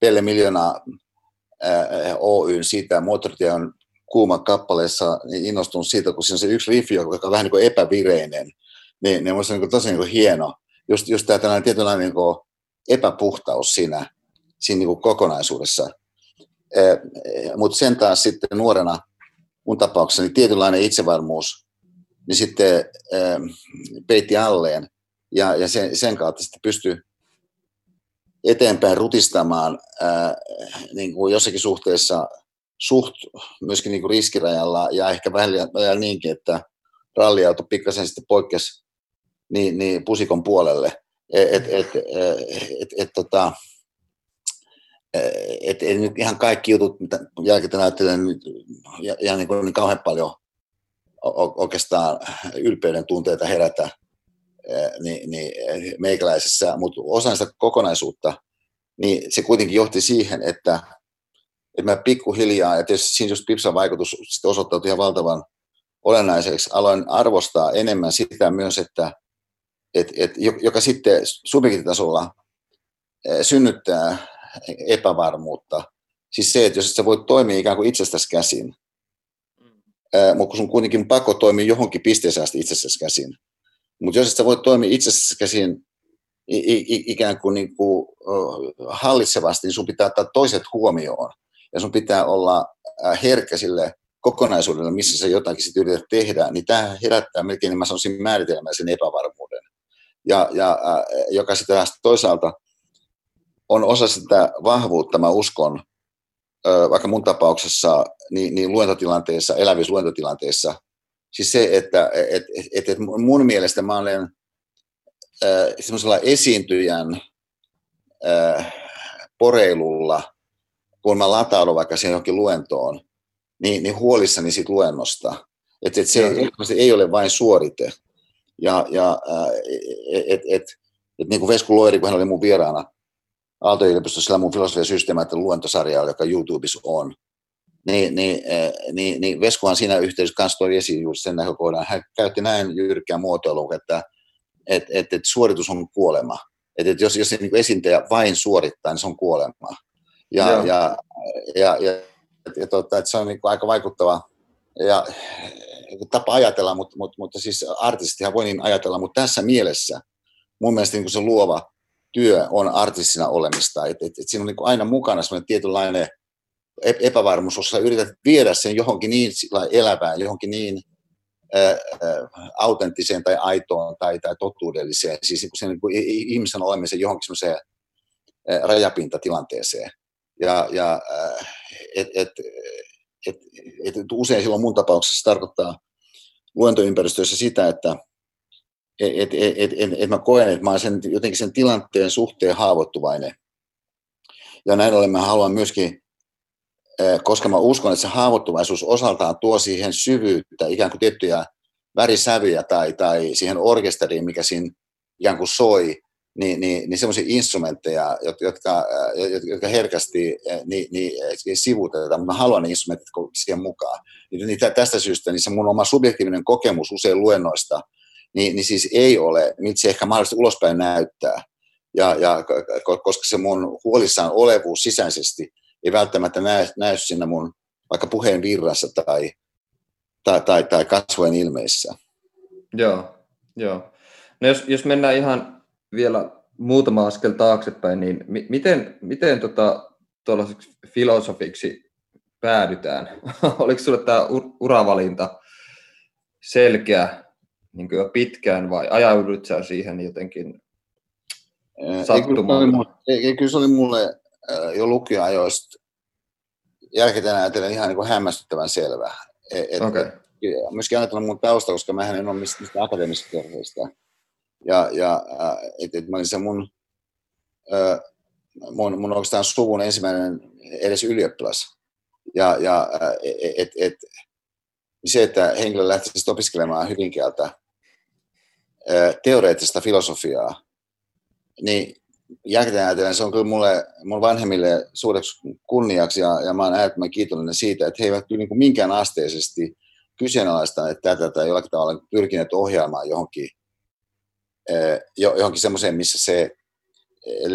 Pelle Miljoona Oyn siitä, on kuuma kappaleessa niin innostunut siitä, kun siinä on se yksi riffi, joka on vähän niin kuin epävireinen, niin, niin minusta niin tosi niin kuin hieno. Just, just tämä tällainen tietynlainen niin kuin epäpuhtaus siinä, siinä niin kuin kokonaisuudessa. Mutta sen taas sitten nuorena mun tapauksessa niin tietynlainen itsevarmuus niin sitten e, peitti alleen ja, ja sen, sen kautta sitten pystyy eteenpäin rutistamaan ää, niin kuin jossakin suhteessa suht myöskin niin kuin riskirajalla ja ehkä vähän niinkin, että ralliauto pikkasen sitten poikkesi niin, niin pusikon puolelle. Et, et, et, et, et, tota, et ei nyt ihan kaikki jutut, mitä jälkeen ajattelen, niin, ihan niin, kuin niin kauhean paljon oikeastaan ylpeyden tunteita herätä niin, niin meikäläisessä, mutta osa sitä kokonaisuutta, niin se kuitenkin johti siihen, että, että mä pikkuhiljaa, ja tietysti siinä just Pipsan vaikutus osoittautui ihan valtavan olennaiseksi, aloin arvostaa enemmän sitä myös, että et, et, joka sitten subjektitasolla synnyttää epävarmuutta. Siis se, että jos sä voit toimia ikään kuin itsestäsi käsin. Mutta kun sun kuitenkin pakko toimia johonkin pisteeseen asti itsestäsi käsin. Mutta jos et sä voit toimia itsestäsi käsin ikään kuin, niin kuin hallitsevasti, niin sun pitää ottaa toiset huomioon. Ja sun pitää olla herkkä sille kokonaisuudelle, missä sä jotakin sit yrität tehdä, niin tämä herättää melkein, niin mä sanoisin, määritelmäisen epävarmuuden. Ja, ja joka sitten toisaalta on osa sitä vahvuutta, mä uskon, vaikka mun tapauksessa, niin, niin luentotilanteessa, elävissä luentotilanteissa, siis se, että et, et, et mun mielestä mä olen äh, semmoisella esiintyjän äh, poreilulla, kun mä lataudun vaikka siihen johonkin luentoon, niin, niin huolissani siitä luennosta. Että et se ei, ei ole vain suorite. Ja, ja äh, et, et, et, niin kuin Vesku Loiri, kun hän oli mun vieraana Aalto-yliopistossa mun filosofia systeemaattinen luentosarja, joka YouTubessa on, niin, niin, eh, niin, niin Veskuhan siinä yhteydessä kanssa toi esiin just sen näkökohdan. Hän käytti näin jyrkkää muotoilua, että et, et, et suoritus on kuolema. Et, et jos, jos niin esiintäjä vain suorittaa, niin se on kuolema. Ja, ja, ja, ja, ja, ja tota, että se on niin aika vaikuttava ja, tapa ajatella, mutta, mutta, mutta siis artistihan voi niin ajatella, mutta tässä mielessä mun mielestä niin se luova työ on artistina olemista. Et, et, et siinä on niin aina mukana sellainen tietynlainen epävarmuus, jos sä yrität viedä sen johonkin niin elävään, johonkin niin ää, ää, autenttiseen tai aitoon tai, tai totuudelliseen, siis niin sen, niin ihmisen olemisen johonkin semmoiseen rajapintatilanteeseen. Ja, ja et, et, et, et, et usein silloin mun tapauksessa tarkoittaa luentoympäristössä sitä, että et, et, et, et, et mä koen, että mä olen sen, jotenkin sen tilanteen suhteen haavoittuvainen. Ja näin ollen mä haluan myöskin, koska mä uskon, että se haavoittuvaisuus osaltaan tuo siihen syvyyttä, ikään kuin tiettyjä värisävyjä tai, tai siihen orkesteriin, mikä siinä ikään kuin soi, niin, niin, niin semmoisia instrumentteja, jotka, jotka herkästi niin, niin, sivutetaan, mutta mä haluan ne instrumentit siihen mukaan. Niin, niin tästä syystä niin se mun oma subjektiivinen kokemus usein luennoista – niin, niin siis ei ole, miltä se ehkä mahdollisesti ulospäin näyttää. Ja, ja, koska se mun huolissaan olevuus sisäisesti ei välttämättä näy, näy siinä mun vaikka puheen virrassa tai, tai, tai, tai kasvojen ilmeissä. Joo, joo. No jos, jos mennään ihan vielä muutama askel taaksepäin, niin mi- miten, miten tota, tuollaiseksi filosofiksi päädytään? [LAUGHS] Oliko sinulle tämä uravalinta selkeä niin jo pitkään vai ajaudut sä siihen jotenkin sattumaan? Kyllä se oli mulle jo lukioajoista jälkikäteen ajatellen ihan niin hämmästyttävän selvä. E, et, okay. Myöskin ajatellen mun tausta, koska mä en ole mistä, mistä akateemisesta perheestä. Ja, ja et, et mä olin se mun, mun, mun oikeastaan suvun ensimmäinen edes ylioppilas. Ja, ja et, et, et, se, että henkilö lähtisi opiskelemaan Hyvinkäältä teoreettista filosofiaa, niin jälkeen ajatellen se on kyllä mulle, mun vanhemmille suureksi kunniaksi ja, ja mä oon äärettömän kiitollinen siitä, että he eivät kyllä niin minkään asteisesti kyseenalaistaneet tätä tai jollakin tavalla pyrkineet ohjaamaan johonkin, johonkin semmoiseen, missä se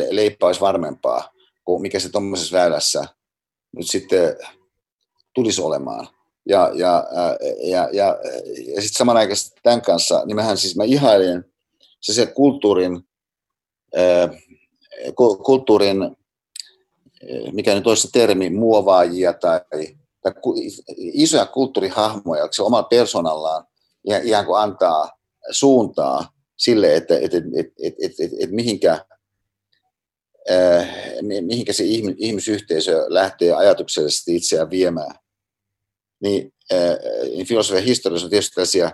leipä olisi varmempaa kuin mikä se tuommoisessa väylässä nyt sitten tulisi olemaan. Ja, ja, ja, ja, ja sitten samanaikaisesti tämän kanssa, niin mähän siis mä ihailin se, se kulttuurin, kulttuurin, mikä nyt olisi se termi, muovaajia tai, tai isoja kulttuurihahmoja, jotka se oma persoonallaan ihan kuin antaa suuntaa sille, että että että että että että, että mihinkä, mihinkä se ihmisyhteisö lähtee ajatuksellisesti itseään viemään niin, äh, niin filosofian historiassa on tietysti tällaisia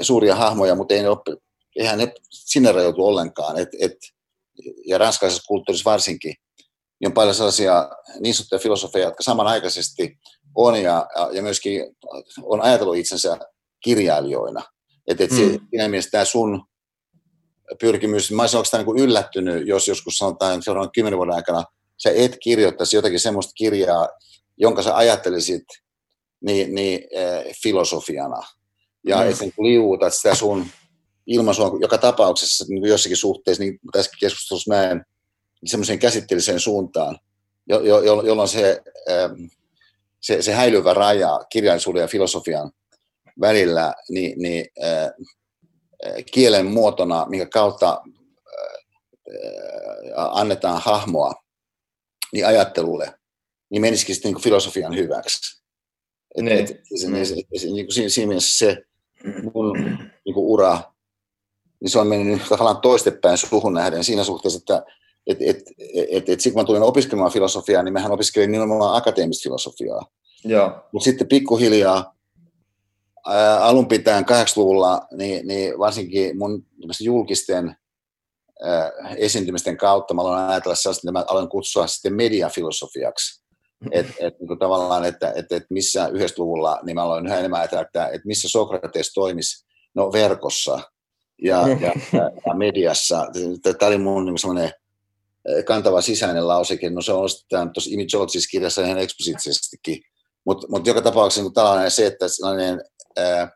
suuria hahmoja, mutta ei ne ole, eihän ne sinne rajoitu ollenkaan. Et, et, ja ranskalaisessa kulttuurissa varsinkin, niin on paljon sellaisia niin sanottuja filosofeja, jotka samanaikaisesti on ja, ja myöskin on ajatellut itsensä kirjailijoina. Että et mm. siinä mielessä tämä sun pyrkimys, mä olisin oikeastaan niin yllättynyt, jos joskus sanotaan seuraavan kymmenen vuoden aikana sä et kirjoittaisi jotakin semmoista kirjaa, jonka sä ajattelisit niin, niin äh, filosofiana. Ja mm. että niin liuutat sitä sun ilmaisua joka tapauksessa niin jossakin suhteessa, niin tässä keskustelussa näen, niin semmoiseen käsitteelliseen suuntaan, jo, jo, jolloin se, ähm, se, se häilyvä raja kirjallisuuden ja filosofian välillä niin, niin äh, kielen muotona, minkä kautta äh, annetaan hahmoa niin ajattelulle, niin menisikin sitten niin filosofian hyväksi. Et, niin. et, se, niin. se, se, niin kuin siinä, mielessä se mun niin kuin ura, niin se on mennyt tavallaan toistepäin suhun nähden siinä suhteessa, että et, et, et, et sitten kun mä tulin opiskelemaan filosofiaa, niin mehän opiskelin nimenomaan akateemista filosofiaa. Mutta sitten pikkuhiljaa ää, alun pitäen 80-luvulla, niin, niin varsinkin mun julkisten äh, esiintymisten kautta mä aloin ajatella sellaista, että mä aloin kutsua sitten mediafilosofiaksi. Et, et, niin tavallaan, että et, et missä yhdessä luvulla, niin mä aloin yhä enemmän ajatella, että et missä Sokrates toimisi, no verkossa ja, ja, ja mediassa. Tämä oli mun niin sellainen kantava sisäinen lauseke, no se on tuossa Imi George's kirjassa ihan eksplisiittisestikin, mutta mut joka tapauksessa niin tällainen se, että sellainen ää, ää,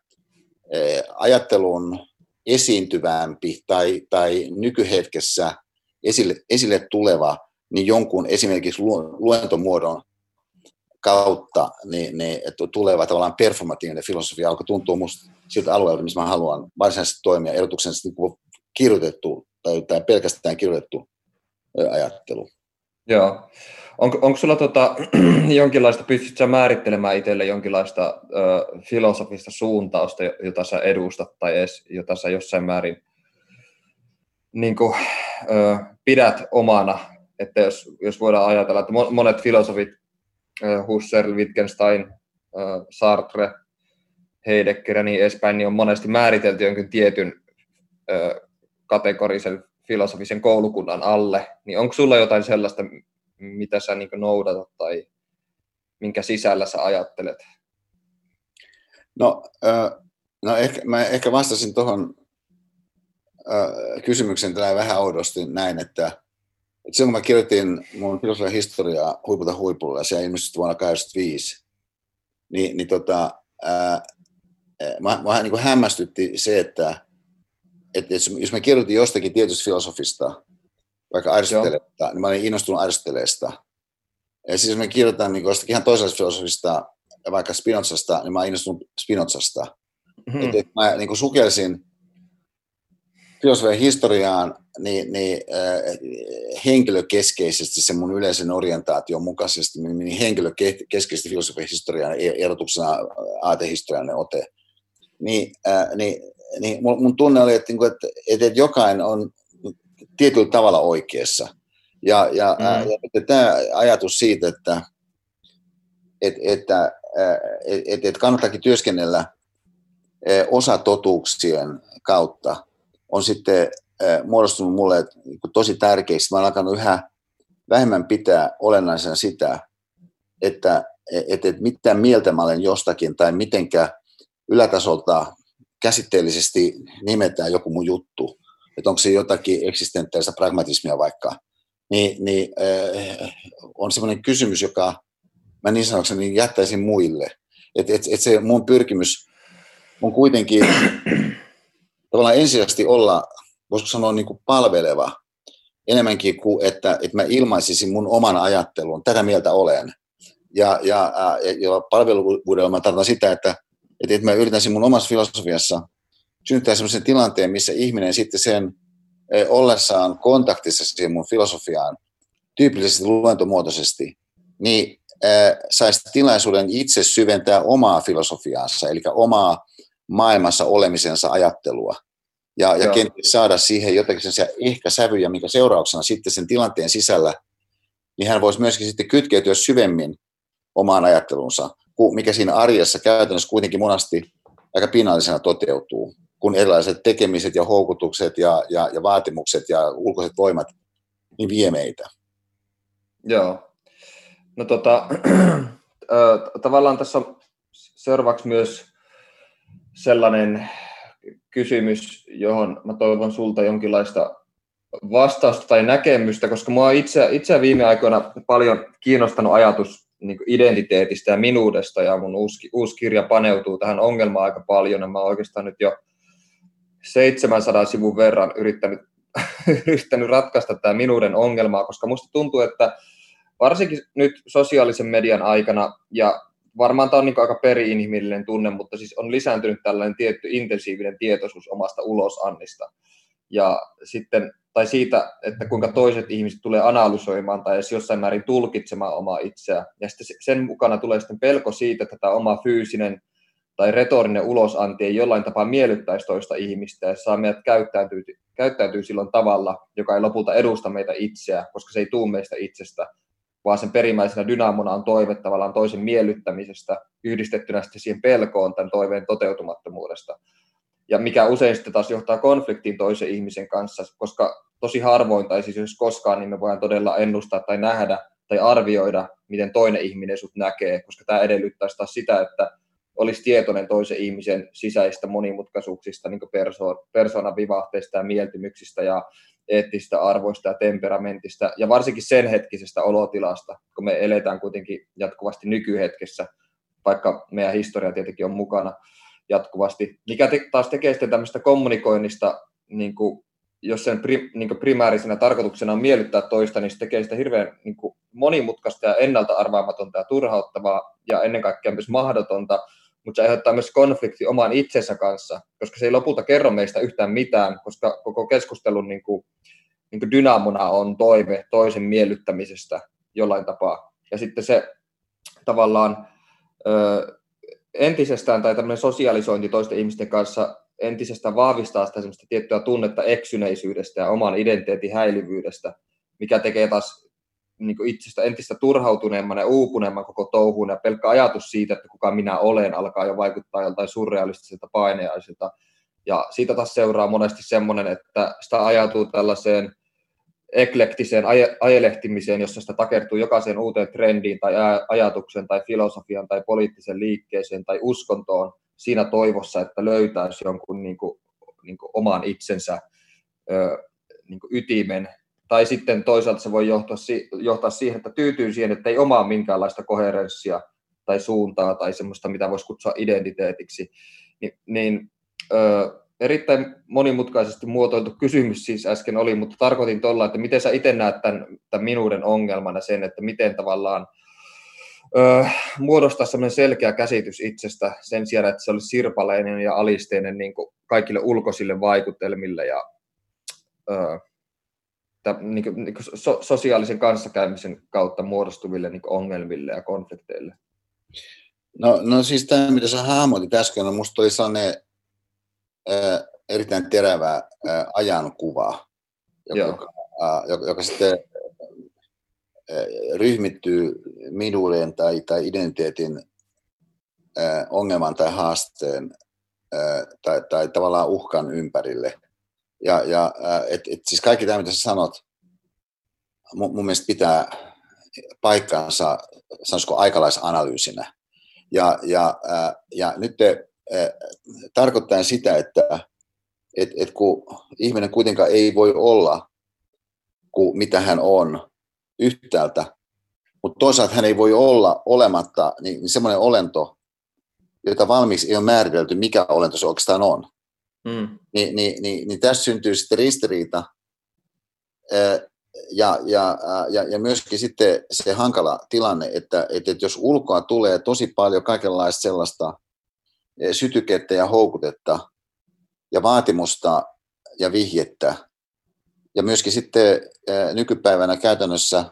ajattelun esiintyvämpi tai, tai nykyhetkessä esille, esille tuleva, niin jonkun esimerkiksi luentomuodon kautta niin, niin, tuleva tavallaan performatiivinen filosofia alkoi tuntua musta siltä alueelta, missä mä haluan varsinaisesti toimia, erotuksellisesti niin kirjoitettu tai, tai pelkästään kirjoitettu ajattelu. Joo. Onko, onko sulla tota, [CLEARS THROAT] jonkinlaista, pystytkö määrittelemään itselle jonkinlaista ö, filosofista suuntausta, jota sä edustat tai edes, jota sä jossain määrin niin kuin, ö, pidät omana? Että jos, jos voidaan ajatella, että monet filosofit, Husserl, Wittgenstein, Sartre, Heidegger ja niin edespäin, niin on monesti määritelty jonkin tietyn kategorisen filosofisen koulukunnan alle, niin onko sulla jotain sellaista, mitä sä niin noudatat tai minkä sisällä sä ajattelet? No, no ehkä, mä ehkä vastasin tuohon kysymykseen tällä vähän oudosti näin, että, että silloin kun mä kirjoitin mun filosofian historiaa huipulta huipulla, ja se ilmestyi vuonna 1985, niin, niin tota, äh, mä, mä niin hämmästytti se, että, että jos mä kirjoitin jostakin tietystä filosofista, vaikka Aristoteleesta, niin mä olin innostunut Aristoteleesta. Ja siis jos mä kirjoitan niin jostakin ihan toisesta filosofista, vaikka Spinozasta, niin mä olin innostunut Spinozasta. Mm-hmm. Että et mä niin sukelsin filosofian historiaan niin, niin äh, henkilökeskeisesti sen mun yleisen orientaation mukaisesti, niin henkilökeskeisesti filosofian historiaan erotuksena aatehistoriallinen ote. Niin, äh, niin, niin mun, mun tunne oli, että, niinku, että, että, että jokainen on tietyllä tavalla oikeassa. Ja, ja, mm. ja tämä ajatus siitä, että, että, että, että, että kannattaakin työskennellä osatotuuksien kautta, on sitten muodostunut mulle tosi tärkeäksi. Mä olen alkanut yhä vähemmän pitää olennaisena sitä, että, että, että mitä mieltä mä olen jostakin tai mitenkä ylätasolta käsitteellisesti nimetään joku mun juttu, että onko se jotakin eksistentiaalista pragmatismia vaikka, niin, niin äh, on semmoinen kysymys, joka mä niin sanokseni jättäisin muille. Että et, et se mun pyrkimys on kuitenkin [CLEARS THROAT] tavallaan ensisijaisesti olla, voisiko sanoa niin kuin palveleva, enemmänkin kuin että, että mä ilmaisisin mun oman ajattelun, tätä mieltä olen. Ja, ja, ja, palveluvuudella mä tarkoitan sitä, että, että, mä yritän mun omassa filosofiassa synnyttää sellaisen tilanteen, missä ihminen sitten sen ollessaan kontaktissa siihen mun filosofiaan, tyypillisesti luentomuotoisesti, niin saisi tilaisuuden itse syventää omaa filosofiaansa, eli omaa maailmassa olemisensa ajattelua. Ja, ja kenties saada siihen jotakin sen ehkä sävyjä, mikä seurauksena sitten sen tilanteen sisällä, niin hän voisi myöskin sitten kytkeytyä syvemmin omaan ajattelunsa, mikä siinä arjessa käytännössä kuitenkin monasti aika pinnallisena toteutuu kun erilaiset tekemiset ja houkutukset ja, ja, ja vaatimukset ja ulkoiset voimat niin vie meitä. Joo. No tota, [CLEARS THROAT] tavallaan tässä on seuraavaksi myös sellainen kysymys, johon mä toivon sulta jonkinlaista vastausta tai näkemystä, koska mua itse, itse viime aikoina paljon kiinnostanut ajatus niin identiteetistä ja minuudesta, ja mun uusi, uusi kirja paneutuu tähän ongelmaan aika paljon, ja mä oon oikeastaan nyt jo 700 sivun verran yrittänyt, [LAUGHS] yrittänyt ratkaista tämä minuuden ongelmaa, koska musta tuntuu, että varsinkin nyt sosiaalisen median aikana, ja varmaan tämä on niin aika peri-inhimillinen tunne, mutta siis on lisääntynyt tällainen tietty intensiivinen tietoisuus omasta ulosannista. Ja sitten, tai siitä, että kuinka toiset ihmiset tulee analysoimaan tai edes jossain määrin tulkitsemaan omaa itseä. Ja sitten sen mukana tulee sitten pelko siitä, että tämä oma fyysinen tai retorinen ulosanti ei jollain tapaa miellyttäisi toista ihmistä ja saa meidät käyttäytyy, käyttäytyy silloin tavalla, joka ei lopulta edusta meitä itseä, koska se ei tuu meistä itsestä, vaan sen perimmäisenä dynamona on toive tavallaan toisen miellyttämisestä yhdistettynä sitten siihen pelkoon tämän toiveen toteutumattomuudesta. Ja mikä usein sitten taas johtaa konfliktiin toisen ihmisen kanssa, koska tosi harvoin, tai siis jos koskaan, niin me voidaan todella ennustaa tai nähdä tai arvioida, miten toinen ihminen sut näkee, koska tämä edellyttäisi taas sitä, että olisi tietoinen toisen ihmisen sisäistä monimutkaisuuksista, niin perso- persoonavivahteista ja mieltymyksistä ja eettistä arvoista ja temperamentista ja varsinkin sen hetkisestä olotilasta, kun me eletään kuitenkin jatkuvasti nykyhetkessä, vaikka meidän historia tietenkin on mukana jatkuvasti, mikä te, taas tekee sitten tämmöistä kommunikoinnista, niin kuin, jos sen pri, niin kuin primäärisenä tarkoituksena on miellyttää toista, niin se tekee sitä hirveän niin kuin monimutkaista ja ennalta arvaamatonta ja turhauttavaa ja ennen kaikkea myös mahdotonta, mutta se aiheuttaa myös konflikti oman itsensä kanssa, koska se ei lopulta kerro meistä yhtään mitään, koska koko keskustelun niin kuin, niin kuin dynamona on toive toisen miellyttämisestä jollain tapaa. Ja sitten se tavallaan ö, entisestään tai tämmöinen sosialisointi toisten ihmisten kanssa entisestään vahvistaa sitä tiettyä tunnetta eksyneisyydestä ja oman identiteetin häilyvyydestä, mikä tekee taas niin kuin itsestä entistä turhautuneemman ja uupuneemman koko touhuun, ja pelkkä ajatus siitä, että kuka minä olen, alkaa jo vaikuttaa joltain surrealistiselta paineiaisilta. Ja siitä taas seuraa monesti semmoinen, että sitä ajatuu tällaiseen eklektiseen aj- ajelehtimiseen, jossa sitä takertuu jokaiseen uuteen trendiin tai ajatukseen tai filosofian tai poliittiseen liikkeeseen tai uskontoon siinä toivossa, että löytäisi jonkun niin kuin, niin kuin oman itsensä ö, niin kuin ytimen tai sitten toisaalta se voi johtaa, johtaa siihen, että tyytyy siihen, että ei omaa minkäänlaista koherenssia tai suuntaa tai semmoista, mitä voisi kutsua identiteetiksi. Ni, niin ö, erittäin monimutkaisesti muotoiltu kysymys siis äsken oli, mutta tarkoitin tuolla, että miten sä itse näet tämän, tämän minuuden ongelmana sen, että miten tavallaan ö, muodostaa semmoinen selkeä käsitys itsestä sen sijaan, että se olisi sirpaleinen ja alisteinen niin kaikille ulkoisille vaikutelmille ja ö, niin kuin, niin kuin so, sosiaalisen kanssakäymisen kautta muodostuville niin ongelmille ja konflikteille? No, no siis tämä, mitä sä hahmotit äsken, on musta oli sellainen äh, erittäin terävä äh, ajankuva, joka, joka, äh, joka, joka sitten äh, ryhmittyy minuuden tai, tai identiteetin äh, ongelman tai haasteen äh, tai, tai tavallaan uhkan ympärille – ja, ja et, et siis kaikki tämä, mitä sä sanot, mun, mun mielestä pitää paikkaansa, sanoisiko aikalaisanalyysinä. Ja, ja, ja nyt te, tarkoittaa sitä, että et, et kun ihminen kuitenkaan ei voi olla kuin mitä hän on yhtäältä, mutta toisaalta hän ei voi olla olematta niin, niin semmoinen olento, jota valmiiksi ei ole määritelty, mikä olento se oikeastaan on. Mm. Niin, niin, niin, niin tässä syntyy sitten ristiriita ja, ja, ja, ja myöskin sitten se hankala tilanne, että, että jos ulkoa tulee tosi paljon kaikenlaista sellaista sytykettä ja houkutetta ja vaatimusta ja vihjettä, ja myöskin sitten nykypäivänä käytännössä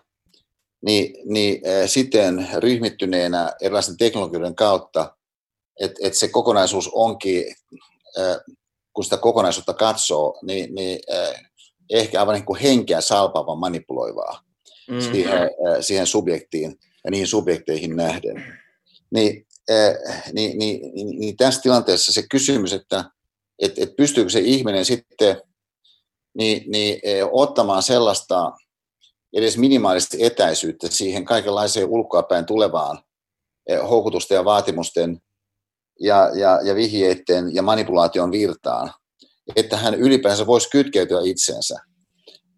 niin, niin siten ryhmittyneenä erilaisten teknologioiden kautta, että, että se kokonaisuus onkin kun sitä kokonaisuutta katsoo, niin, niin äh, ehkä aivan niin kuin henkeä salpaava manipuloivaa mm. siihen, äh, siihen subjektiin ja niihin subjekteihin nähden. Niin, äh, niin, niin, niin, niin tässä tilanteessa se kysymys, että et, et pystyykö se ihminen sitten niin, niin, ottamaan sellaista edes minimaalista etäisyyttä siihen kaikenlaiseen ulkoapäin tulevaan eh, houkutusten ja vaatimusten ja, ja, ja vihjeiden ja manipulaation virtaan, että hän ylipäänsä voisi kytkeytyä itseensä.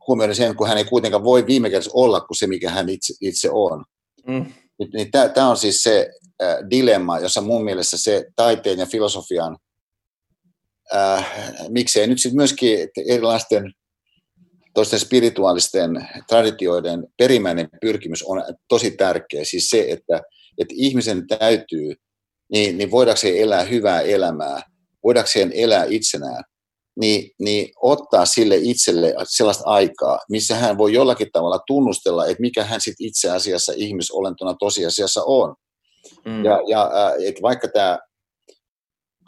Huomioiden sen, kun hän ei kuitenkaan voi viime kädessä olla kuin se, mikä hän itse, itse on. Mm. Niin Tämä on siis se äh, dilemma, jossa mun mielestä se taiteen ja filosofian, äh, miksei nyt sitten myöskin erilaisten toisten spirituaalisten traditioiden perimmäinen pyrkimys on tosi tärkeä. Siis se, että, että ihmisen täytyy, niin, niin voidakseen elää hyvää elämää, voidakseen elää itsenään, niin, niin ottaa sille itselle sellaista aikaa, missä hän voi jollakin tavalla tunnustella, että mikä hän sitten itse asiassa ihmisolentona tosiasiassa on. Mm. Ja, ja että vaikka tämä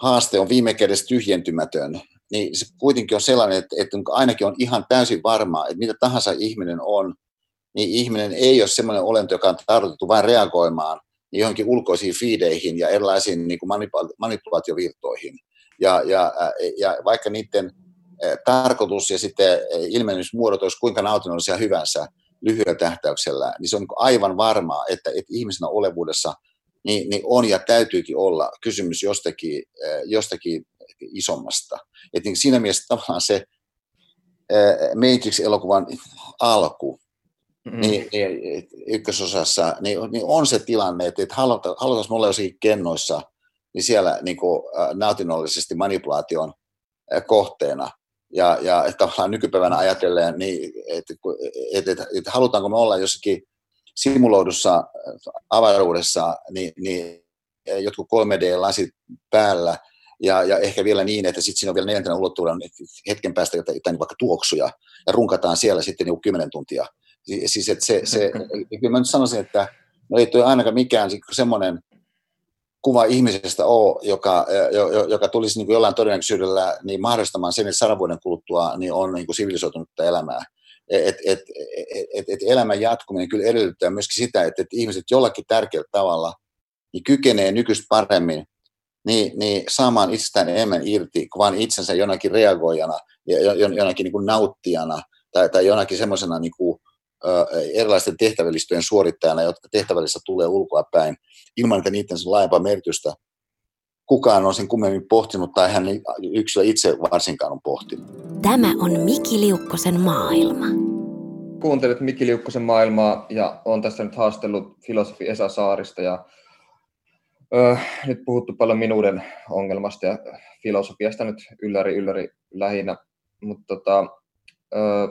haaste on viime kädessä tyhjentymätön, niin se kuitenkin on sellainen, että, että ainakin on ihan täysin varmaa, että mitä tahansa ihminen on, niin ihminen ei ole sellainen olento, joka on tarkoitettu vain reagoimaan johonkin ulkoisiin fiideihin ja erilaisiin niin kuin manipulaatiovirtoihin. Ja, ja, ja vaikka niiden tarkoitus ja sitten ilmennysmuodot olisi kuinka nautinnollisia hyvänsä lyhyellä tähtäyksellä, niin se on niin aivan varmaa, että, että ihmisenä olevuudessa niin, niin on ja täytyykin olla kysymys jostakin, jostakin isommasta. Et niin siinä mielessä tavallaan se Matrix-elokuvan alku, mm-hmm. niin, niin, ykkösosassa, niin, niin on se tilanne, että, että halutaan me olla jossakin kennoissa, niin siellä niin kuin, nautinnollisesti manipulaation kohteena. Ja, ja että tavallaan nykypäivänä ajatellen, niin, että, että, että, että halutaanko me olla jossakin simuloidussa avaruudessa, niin, niin jotkut 3D-lasit päällä, ja, ja ehkä vielä niin, että sitten siinä on vielä neljäntenä ulottuvuuden hetken päästä jotain, jotain vaikka tuoksuja, ja runkataan siellä sitten niin kymmenen tuntia. Siis että se, se, kyllä mä nyt sanoisin, että no ei tuo ainakaan mikään semmoinen kuva ihmisestä ole, joka, joka tulisi niin kuin jollain todennäköisyydellä niin mahdollistamaan sen, että sadan vuoden kuluttua niin on niin kuin sivilisoitunutta elämää. Et, et, et, et, et elämän jatkuminen kyllä edellyttää myöskin sitä, että, että ihmiset jollakin tärkeällä tavalla niin kykenee nykyistä paremmin niin, niin saamaan itsestään enemmän irti kuin vain itsensä jonakin reagoijana, jonakin niin kuin nauttijana tai, tai jonakin semmoisena niin kuin, erilaisten tehtävällistojen suorittajana, jotka tehtävällistä tulee ulkoa päin, ilman että niiden laajempaa merkitystä kukaan on sen kummemmin pohtinut tai hän yksilö itse varsinkaan on pohtinut. Tämä on Miki Liukkosen maailma. Kuuntelet Miki Liukkosen maailmaa ja on tässä nyt haastellut filosofi Esa Saarista ja Öö, nyt puhuttu paljon minuuden ongelmasta ja filosofiasta nyt ylläri ylläri lähinnä, mutta tota, öö,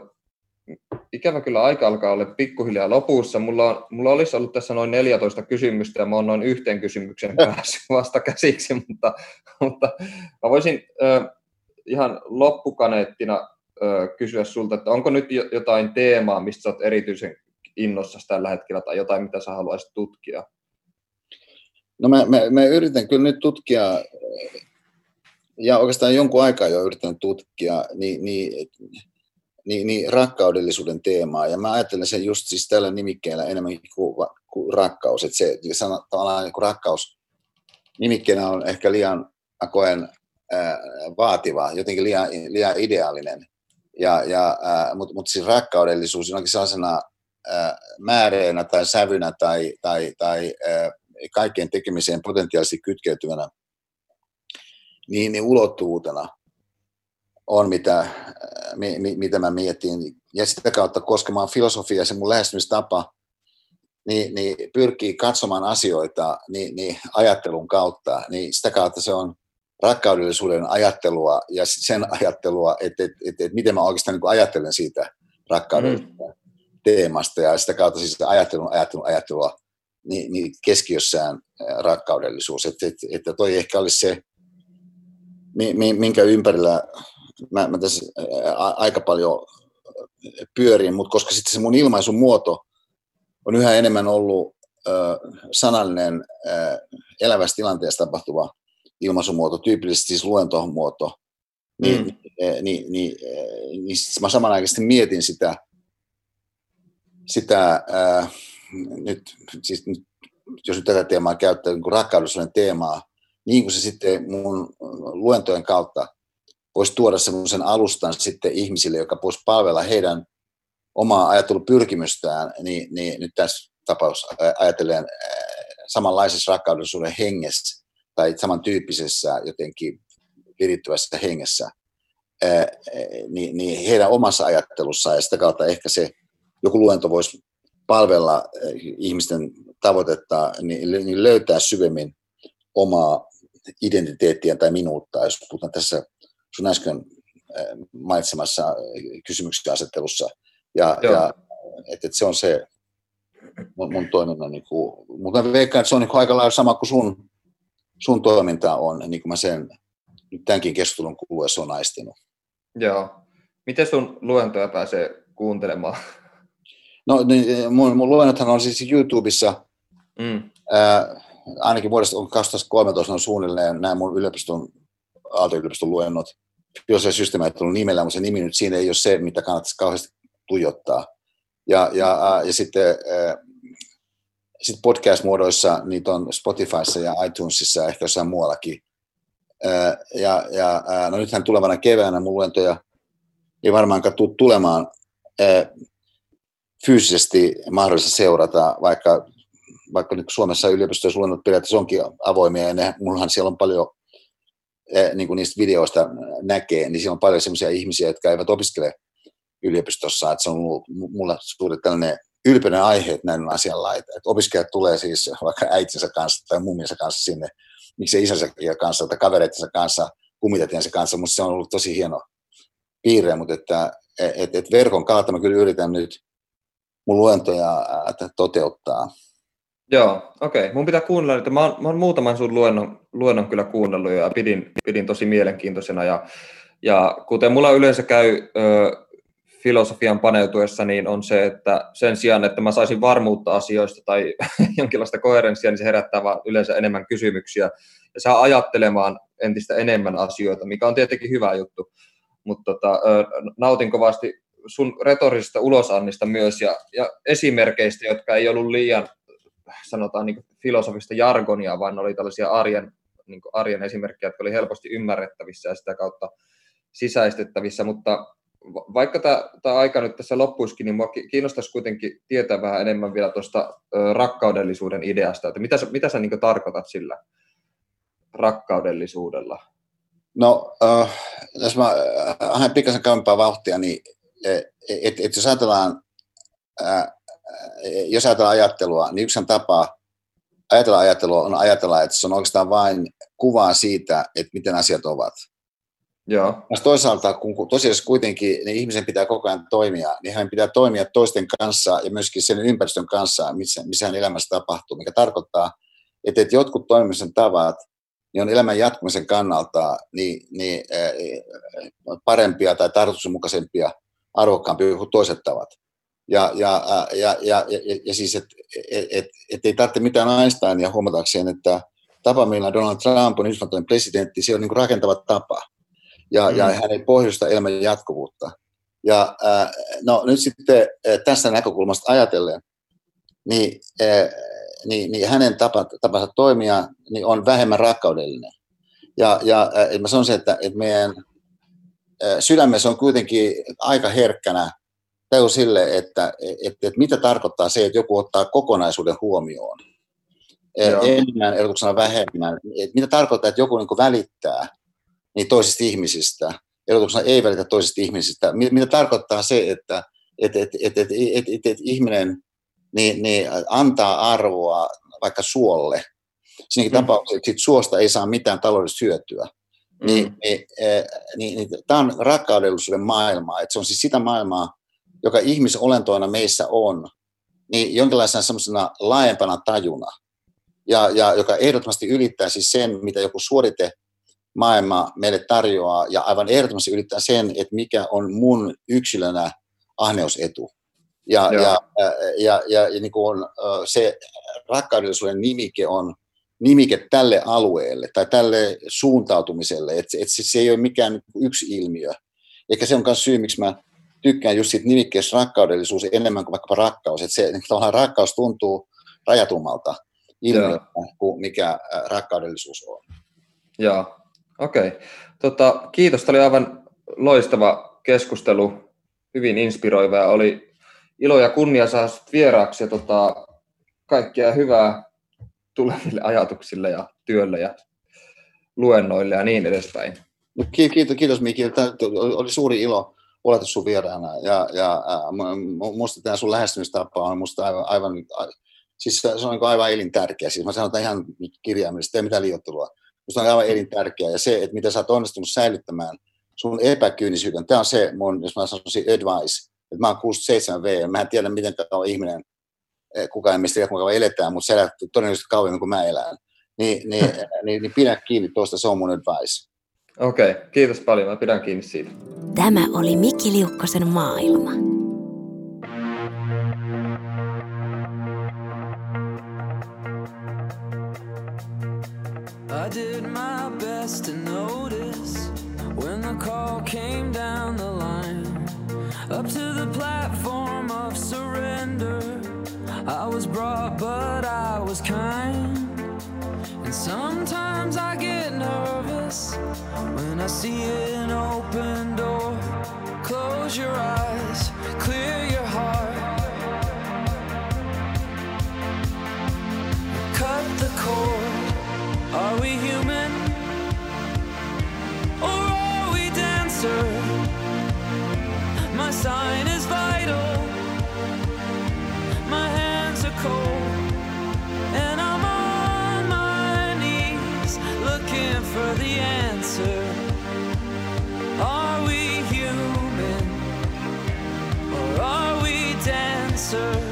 ikävä kyllä aika alkaa olla pikkuhiljaa lopussa. Mulla, on, mulla olisi ollut tässä noin 14 kysymystä ja mä oon noin yhteen kysymykseen [LAUGHS] päässyt vasta käsiksi, mutta, mutta mä voisin öö, ihan loppukaneettina öö, kysyä sulta, että onko nyt jotain teemaa, mistä sä oot erityisen innossasi tällä hetkellä tai jotain, mitä sä haluaisit tutkia? No mä, mä, mä yritän kyllä nyt tutkia, ja oikeastaan jonkun aikaa jo yritän tutkia, niin, niin, niin, niin rakkaudellisuuden teemaa. Ja mä ajattelen sen just siis tällä nimikkeellä enemmän kuin, kuin rakkaus. Että se sana, niin kuin rakkaus nimikkeenä on ehkä liian, koen, ää, vaativa, jotenkin liian, liian ideaalinen. Ja, ja, Mutta mut siis rakkaudellisuus jonakin sellaisena ää, määreenä tai sävynä tai, tai, tai ää, kaikkeen tekemiseen potentiaalisesti kytkeytyvänä niin, niin ulottuvuutena on, mitä, mi, mi, mitä mä mietin. Ja sitä kautta koskemaan filosofia se mun lähestymistapa, niin, niin pyrkii katsomaan asioita niin, niin ajattelun kautta, niin sitä kautta se on rakkaudellisuuden ajattelua ja sen ajattelua, että, että, että, että miten mä oikeastaan niin ajattelen siitä rakkauden mm. teemasta ja sitä kautta siis ajattelun, ajattelun, ajattelua niin, niin keskiössään rakkaudellisuus. Että, että, että toi ehkä olisi se, minkä ympärillä mä, mä tässä aika paljon pyörin, mutta koska sitten se mun ilmaisun muoto on yhä enemmän ollut sanallinen äh, elävässä tilanteessa tapahtuva ilmaisumuoto, tyypillisesti siis luentomuoto, niin, mm. niin, niin, niin, niin mä samanaikaisesti mietin sitä, sitä äh, nyt, siis nyt, jos nyt tätä teemaa käyttää, niin rakkaudellisen teemaa, niin kuin se sitten mun luentojen kautta voisi tuoda semmoisen alustan sitten ihmisille, joka voisi palvella heidän omaa ajattelupyrkimystään, niin, niin nyt tässä tapauksessa ajatellen samanlaisessa rakkaudellisuuden hengessä tai samantyyppisessä jotenkin virittyvässä hengessä, niin, niin heidän omassa ajattelussaan ja sitä kautta ehkä se joku luento voisi palvella ihmisten tavoitetta, niin, niin löytää syvemmin omaa identiteettiä tai minuutta, jos puhutaan tässä sun äsken mainitsemassa kysymyksen asettelussa. Ja, ja että, että se on se mun, mun toiminnan, niin kuin, mutta mä veikkaan, että se on niin kuin aika lailla sama kuin sun, sun toiminta on, niin kuin mä sen nyt tämänkin keskustelun kuluessa on aistinut. Joo. Miten sun luentoja pääsee kuuntelemaan? No niin, mun, mun luennothan on siis YouTubessa, mm. ää, ainakin vuodesta 2013 on suunnilleen nämä mun yliopiston, Aalto-yliopiston luennot. Jos se systeemi tullut nimellä, mutta se nimi nyt siinä ei ole se, mitä kannattaisi kauheasti tuijottaa. Ja, ja, ja sitten sit podcast-muodoissa niitä on Spotifyssa ja iTunesissa ehkä jossain muuallakin. Ja, ja no nythän tulevana keväänä mun luentoja ei varmaankaan tule tulemaan fyysisesti mahdollista seurata, vaikka, vaikka nyt Suomessa yliopistoissa luennot periaatteessa onkin avoimia, ja ne, mullahan siellä on paljon, niin kuin niistä videoista näkee, niin siellä on paljon sellaisia ihmisiä, jotka eivät opiskele yliopistossa, että se on mulla suuri tällainen ylpeinen aihe, että näin on asianlaita. Että opiskelijat tulee siis vaikka äitinsä kanssa tai mumminsa kanssa sinne, miksei isänsä kanssa tai kavereittensa kanssa, kummitettiensa kanssa, mutta se on ollut tosi hieno piirre, mutta että et, et verkon kautta mä kyllä yritän nyt mun luentoja toteuttaa. Joo, okei. Okay. Mun pitää kuunnella, että mä oon, mä oon muutaman sun luennon, luennon kyllä kuunnellut ja pidin, pidin tosi mielenkiintoisena. Ja, ja kuten mulla yleensä käy ö, filosofian paneutuessa, niin on se, että sen sijaan, että mä saisin varmuutta asioista tai [LAUGHS] jonkinlaista koherenssia, niin se herättää vaan yleensä enemmän kysymyksiä ja saa ajattelemaan entistä enemmän asioita, mikä on tietenkin hyvä juttu. Mutta tota, nautin kovasti sun retorisesta ulosannista myös ja, ja esimerkkeistä, jotka ei ollut liian, sanotaan niin filosofista jargonia, vaan oli tällaisia arjen, niin arjen esimerkkejä, jotka oli helposti ymmärrettävissä ja sitä kautta sisäistettävissä, mutta vaikka tämä, aika nyt tässä loppuisikin, niin minua kiinnostaisi kuitenkin tietää vähän enemmän vielä tuosta rakkaudellisuuden ideasta, että mitä, mitä sä niin tarkoitat sillä rakkaudellisuudella? No, äh, jos mä haen pikkasen kauempaa vauhtia, niin et, et, et jos ajatellaan, äh, jos ajatellaan ajattelua, niin yksi tapa ajatella ajattelua on ajatella, että se on oikeastaan vain kuvaa siitä, että miten asiat ovat. Joo. toisaalta, kun tosiaan kuitenkin niin ihmisen pitää koko ajan toimia, niin hän pitää toimia toisten kanssa ja myöskin sen ympäristön kanssa, missä, missä hän elämässä tapahtuu, mikä tarkoittaa, että, että jotkut toimimisen tavat niin on elämän jatkumisen kannalta niin, niin äh, parempia tai tarkoituksenmukaisempia, arvokkaampia kuin toiset tavat. Ja, ja, ja, ja, ja, ja siis, että et, et, et ei tarvitse mitään Einsteinia huomatakseen, että tapa, millä Donald Trump on Yhdysvaltojen presidentti, se on niin rakentava tapa ja, mm. ja hän ei pohjusta elämän jatkuvuutta. Ja äh, no nyt sitten äh, tästä näkökulmasta ajatellen, niin, äh, niin, niin hänen tapa, tapansa toimia niin on vähemmän rakkaudellinen. Ja, ja äh, mä sanoisin, että, että meidän äh, sydämessä on kuitenkin aika herkkänä taju sille, että, että, että mitä tarkoittaa se, että joku ottaa kokonaisuuden huomioon. Joo. Enemmän erotuksena vähemmän. Että mitä tarkoittaa, että joku niin välittää niin toisista ihmisistä. Erotuksena ei välitä toisista ihmisistä. Mitä tarkoittaa se, että et, et, et, et, et, et, et ihminen niin, niin antaa arvoa vaikka suolle. Siinäkin mm. tapauksessa, että suosta ei saa mitään taloudellista hyötyä. Mm. Niin, niin, niin, niin, tämä on rakkaudellisuuden maailmaa. Että se on siis sitä maailmaa, joka ihmisolentoina meissä on, niin jonkinlaisena semmoisena laajempana tajuna, ja, ja joka ehdottomasti ylittää siis sen, mitä joku suorite maailma meille tarjoaa ja aivan ehdottomasti ylittää sen, että mikä on mun yksilönä ahneusetu. Ja, ja, ja, ja, ja, ja niin kuin on, se rakkaudellisuuden nimike on nimike tälle alueelle tai tälle suuntautumiselle, että et se, se ei ole mikään yksi ilmiö. Eikä se on myös syy, miksi mä tykkään just siitä nimikkeestä rakkaudellisuus enemmän kuin vaikkapa rakkaus. Että se tavallaan rakkaus tuntuu rajatummalta ilmiöltä kuin mikä rakkaudellisuus on. Joo, Okei. Okay. Tota, kiitos. Tämä oli aivan loistava keskustelu, hyvin inspiroiva ja oli, ilo ja kunnia saada vieraaksi ja tota, kaikkea hyvää tuleville ajatuksille ja työlle ja luennoille ja niin edespäin. No, kiitos, kiitos Miki. Tämä oli suuri ilo olla sun vieraana. Ja, ja minusta tämä sun lähestymistapa on musta aivan, aivan siis se on niin aivan elintärkeä. Siis mä sanon ihan kirjaimellisesti, ei mitään liioittelua. Minusta on aivan elintärkeä. Ja se, että mitä sä oot onnistunut säilyttämään sun epäkyynisyyden, tämä on se mun, jos mä sanoisin advice, että mä oon 67V, mä en tiedä, miten tämä on ihminen, eh, kukaan ei mistä tiedä, kuinka eletään, mutta sä elät todennäköisesti kauemmin kuin mä elän. Niin, niin, [LAUGHS] niin, niin pidä kiinni tuosta, se on mun advice. Okei, okay, kiitos paljon, mä pidän kiinni siitä. Tämä oli Mikki Liukkosen maailma. I did my best to notice when the call came down the line up to the platform of surrender. I was brought, but I was kind. And sometimes I get nervous when I see an open door. Close your eyes, clear your heart. Cut the cord. answer.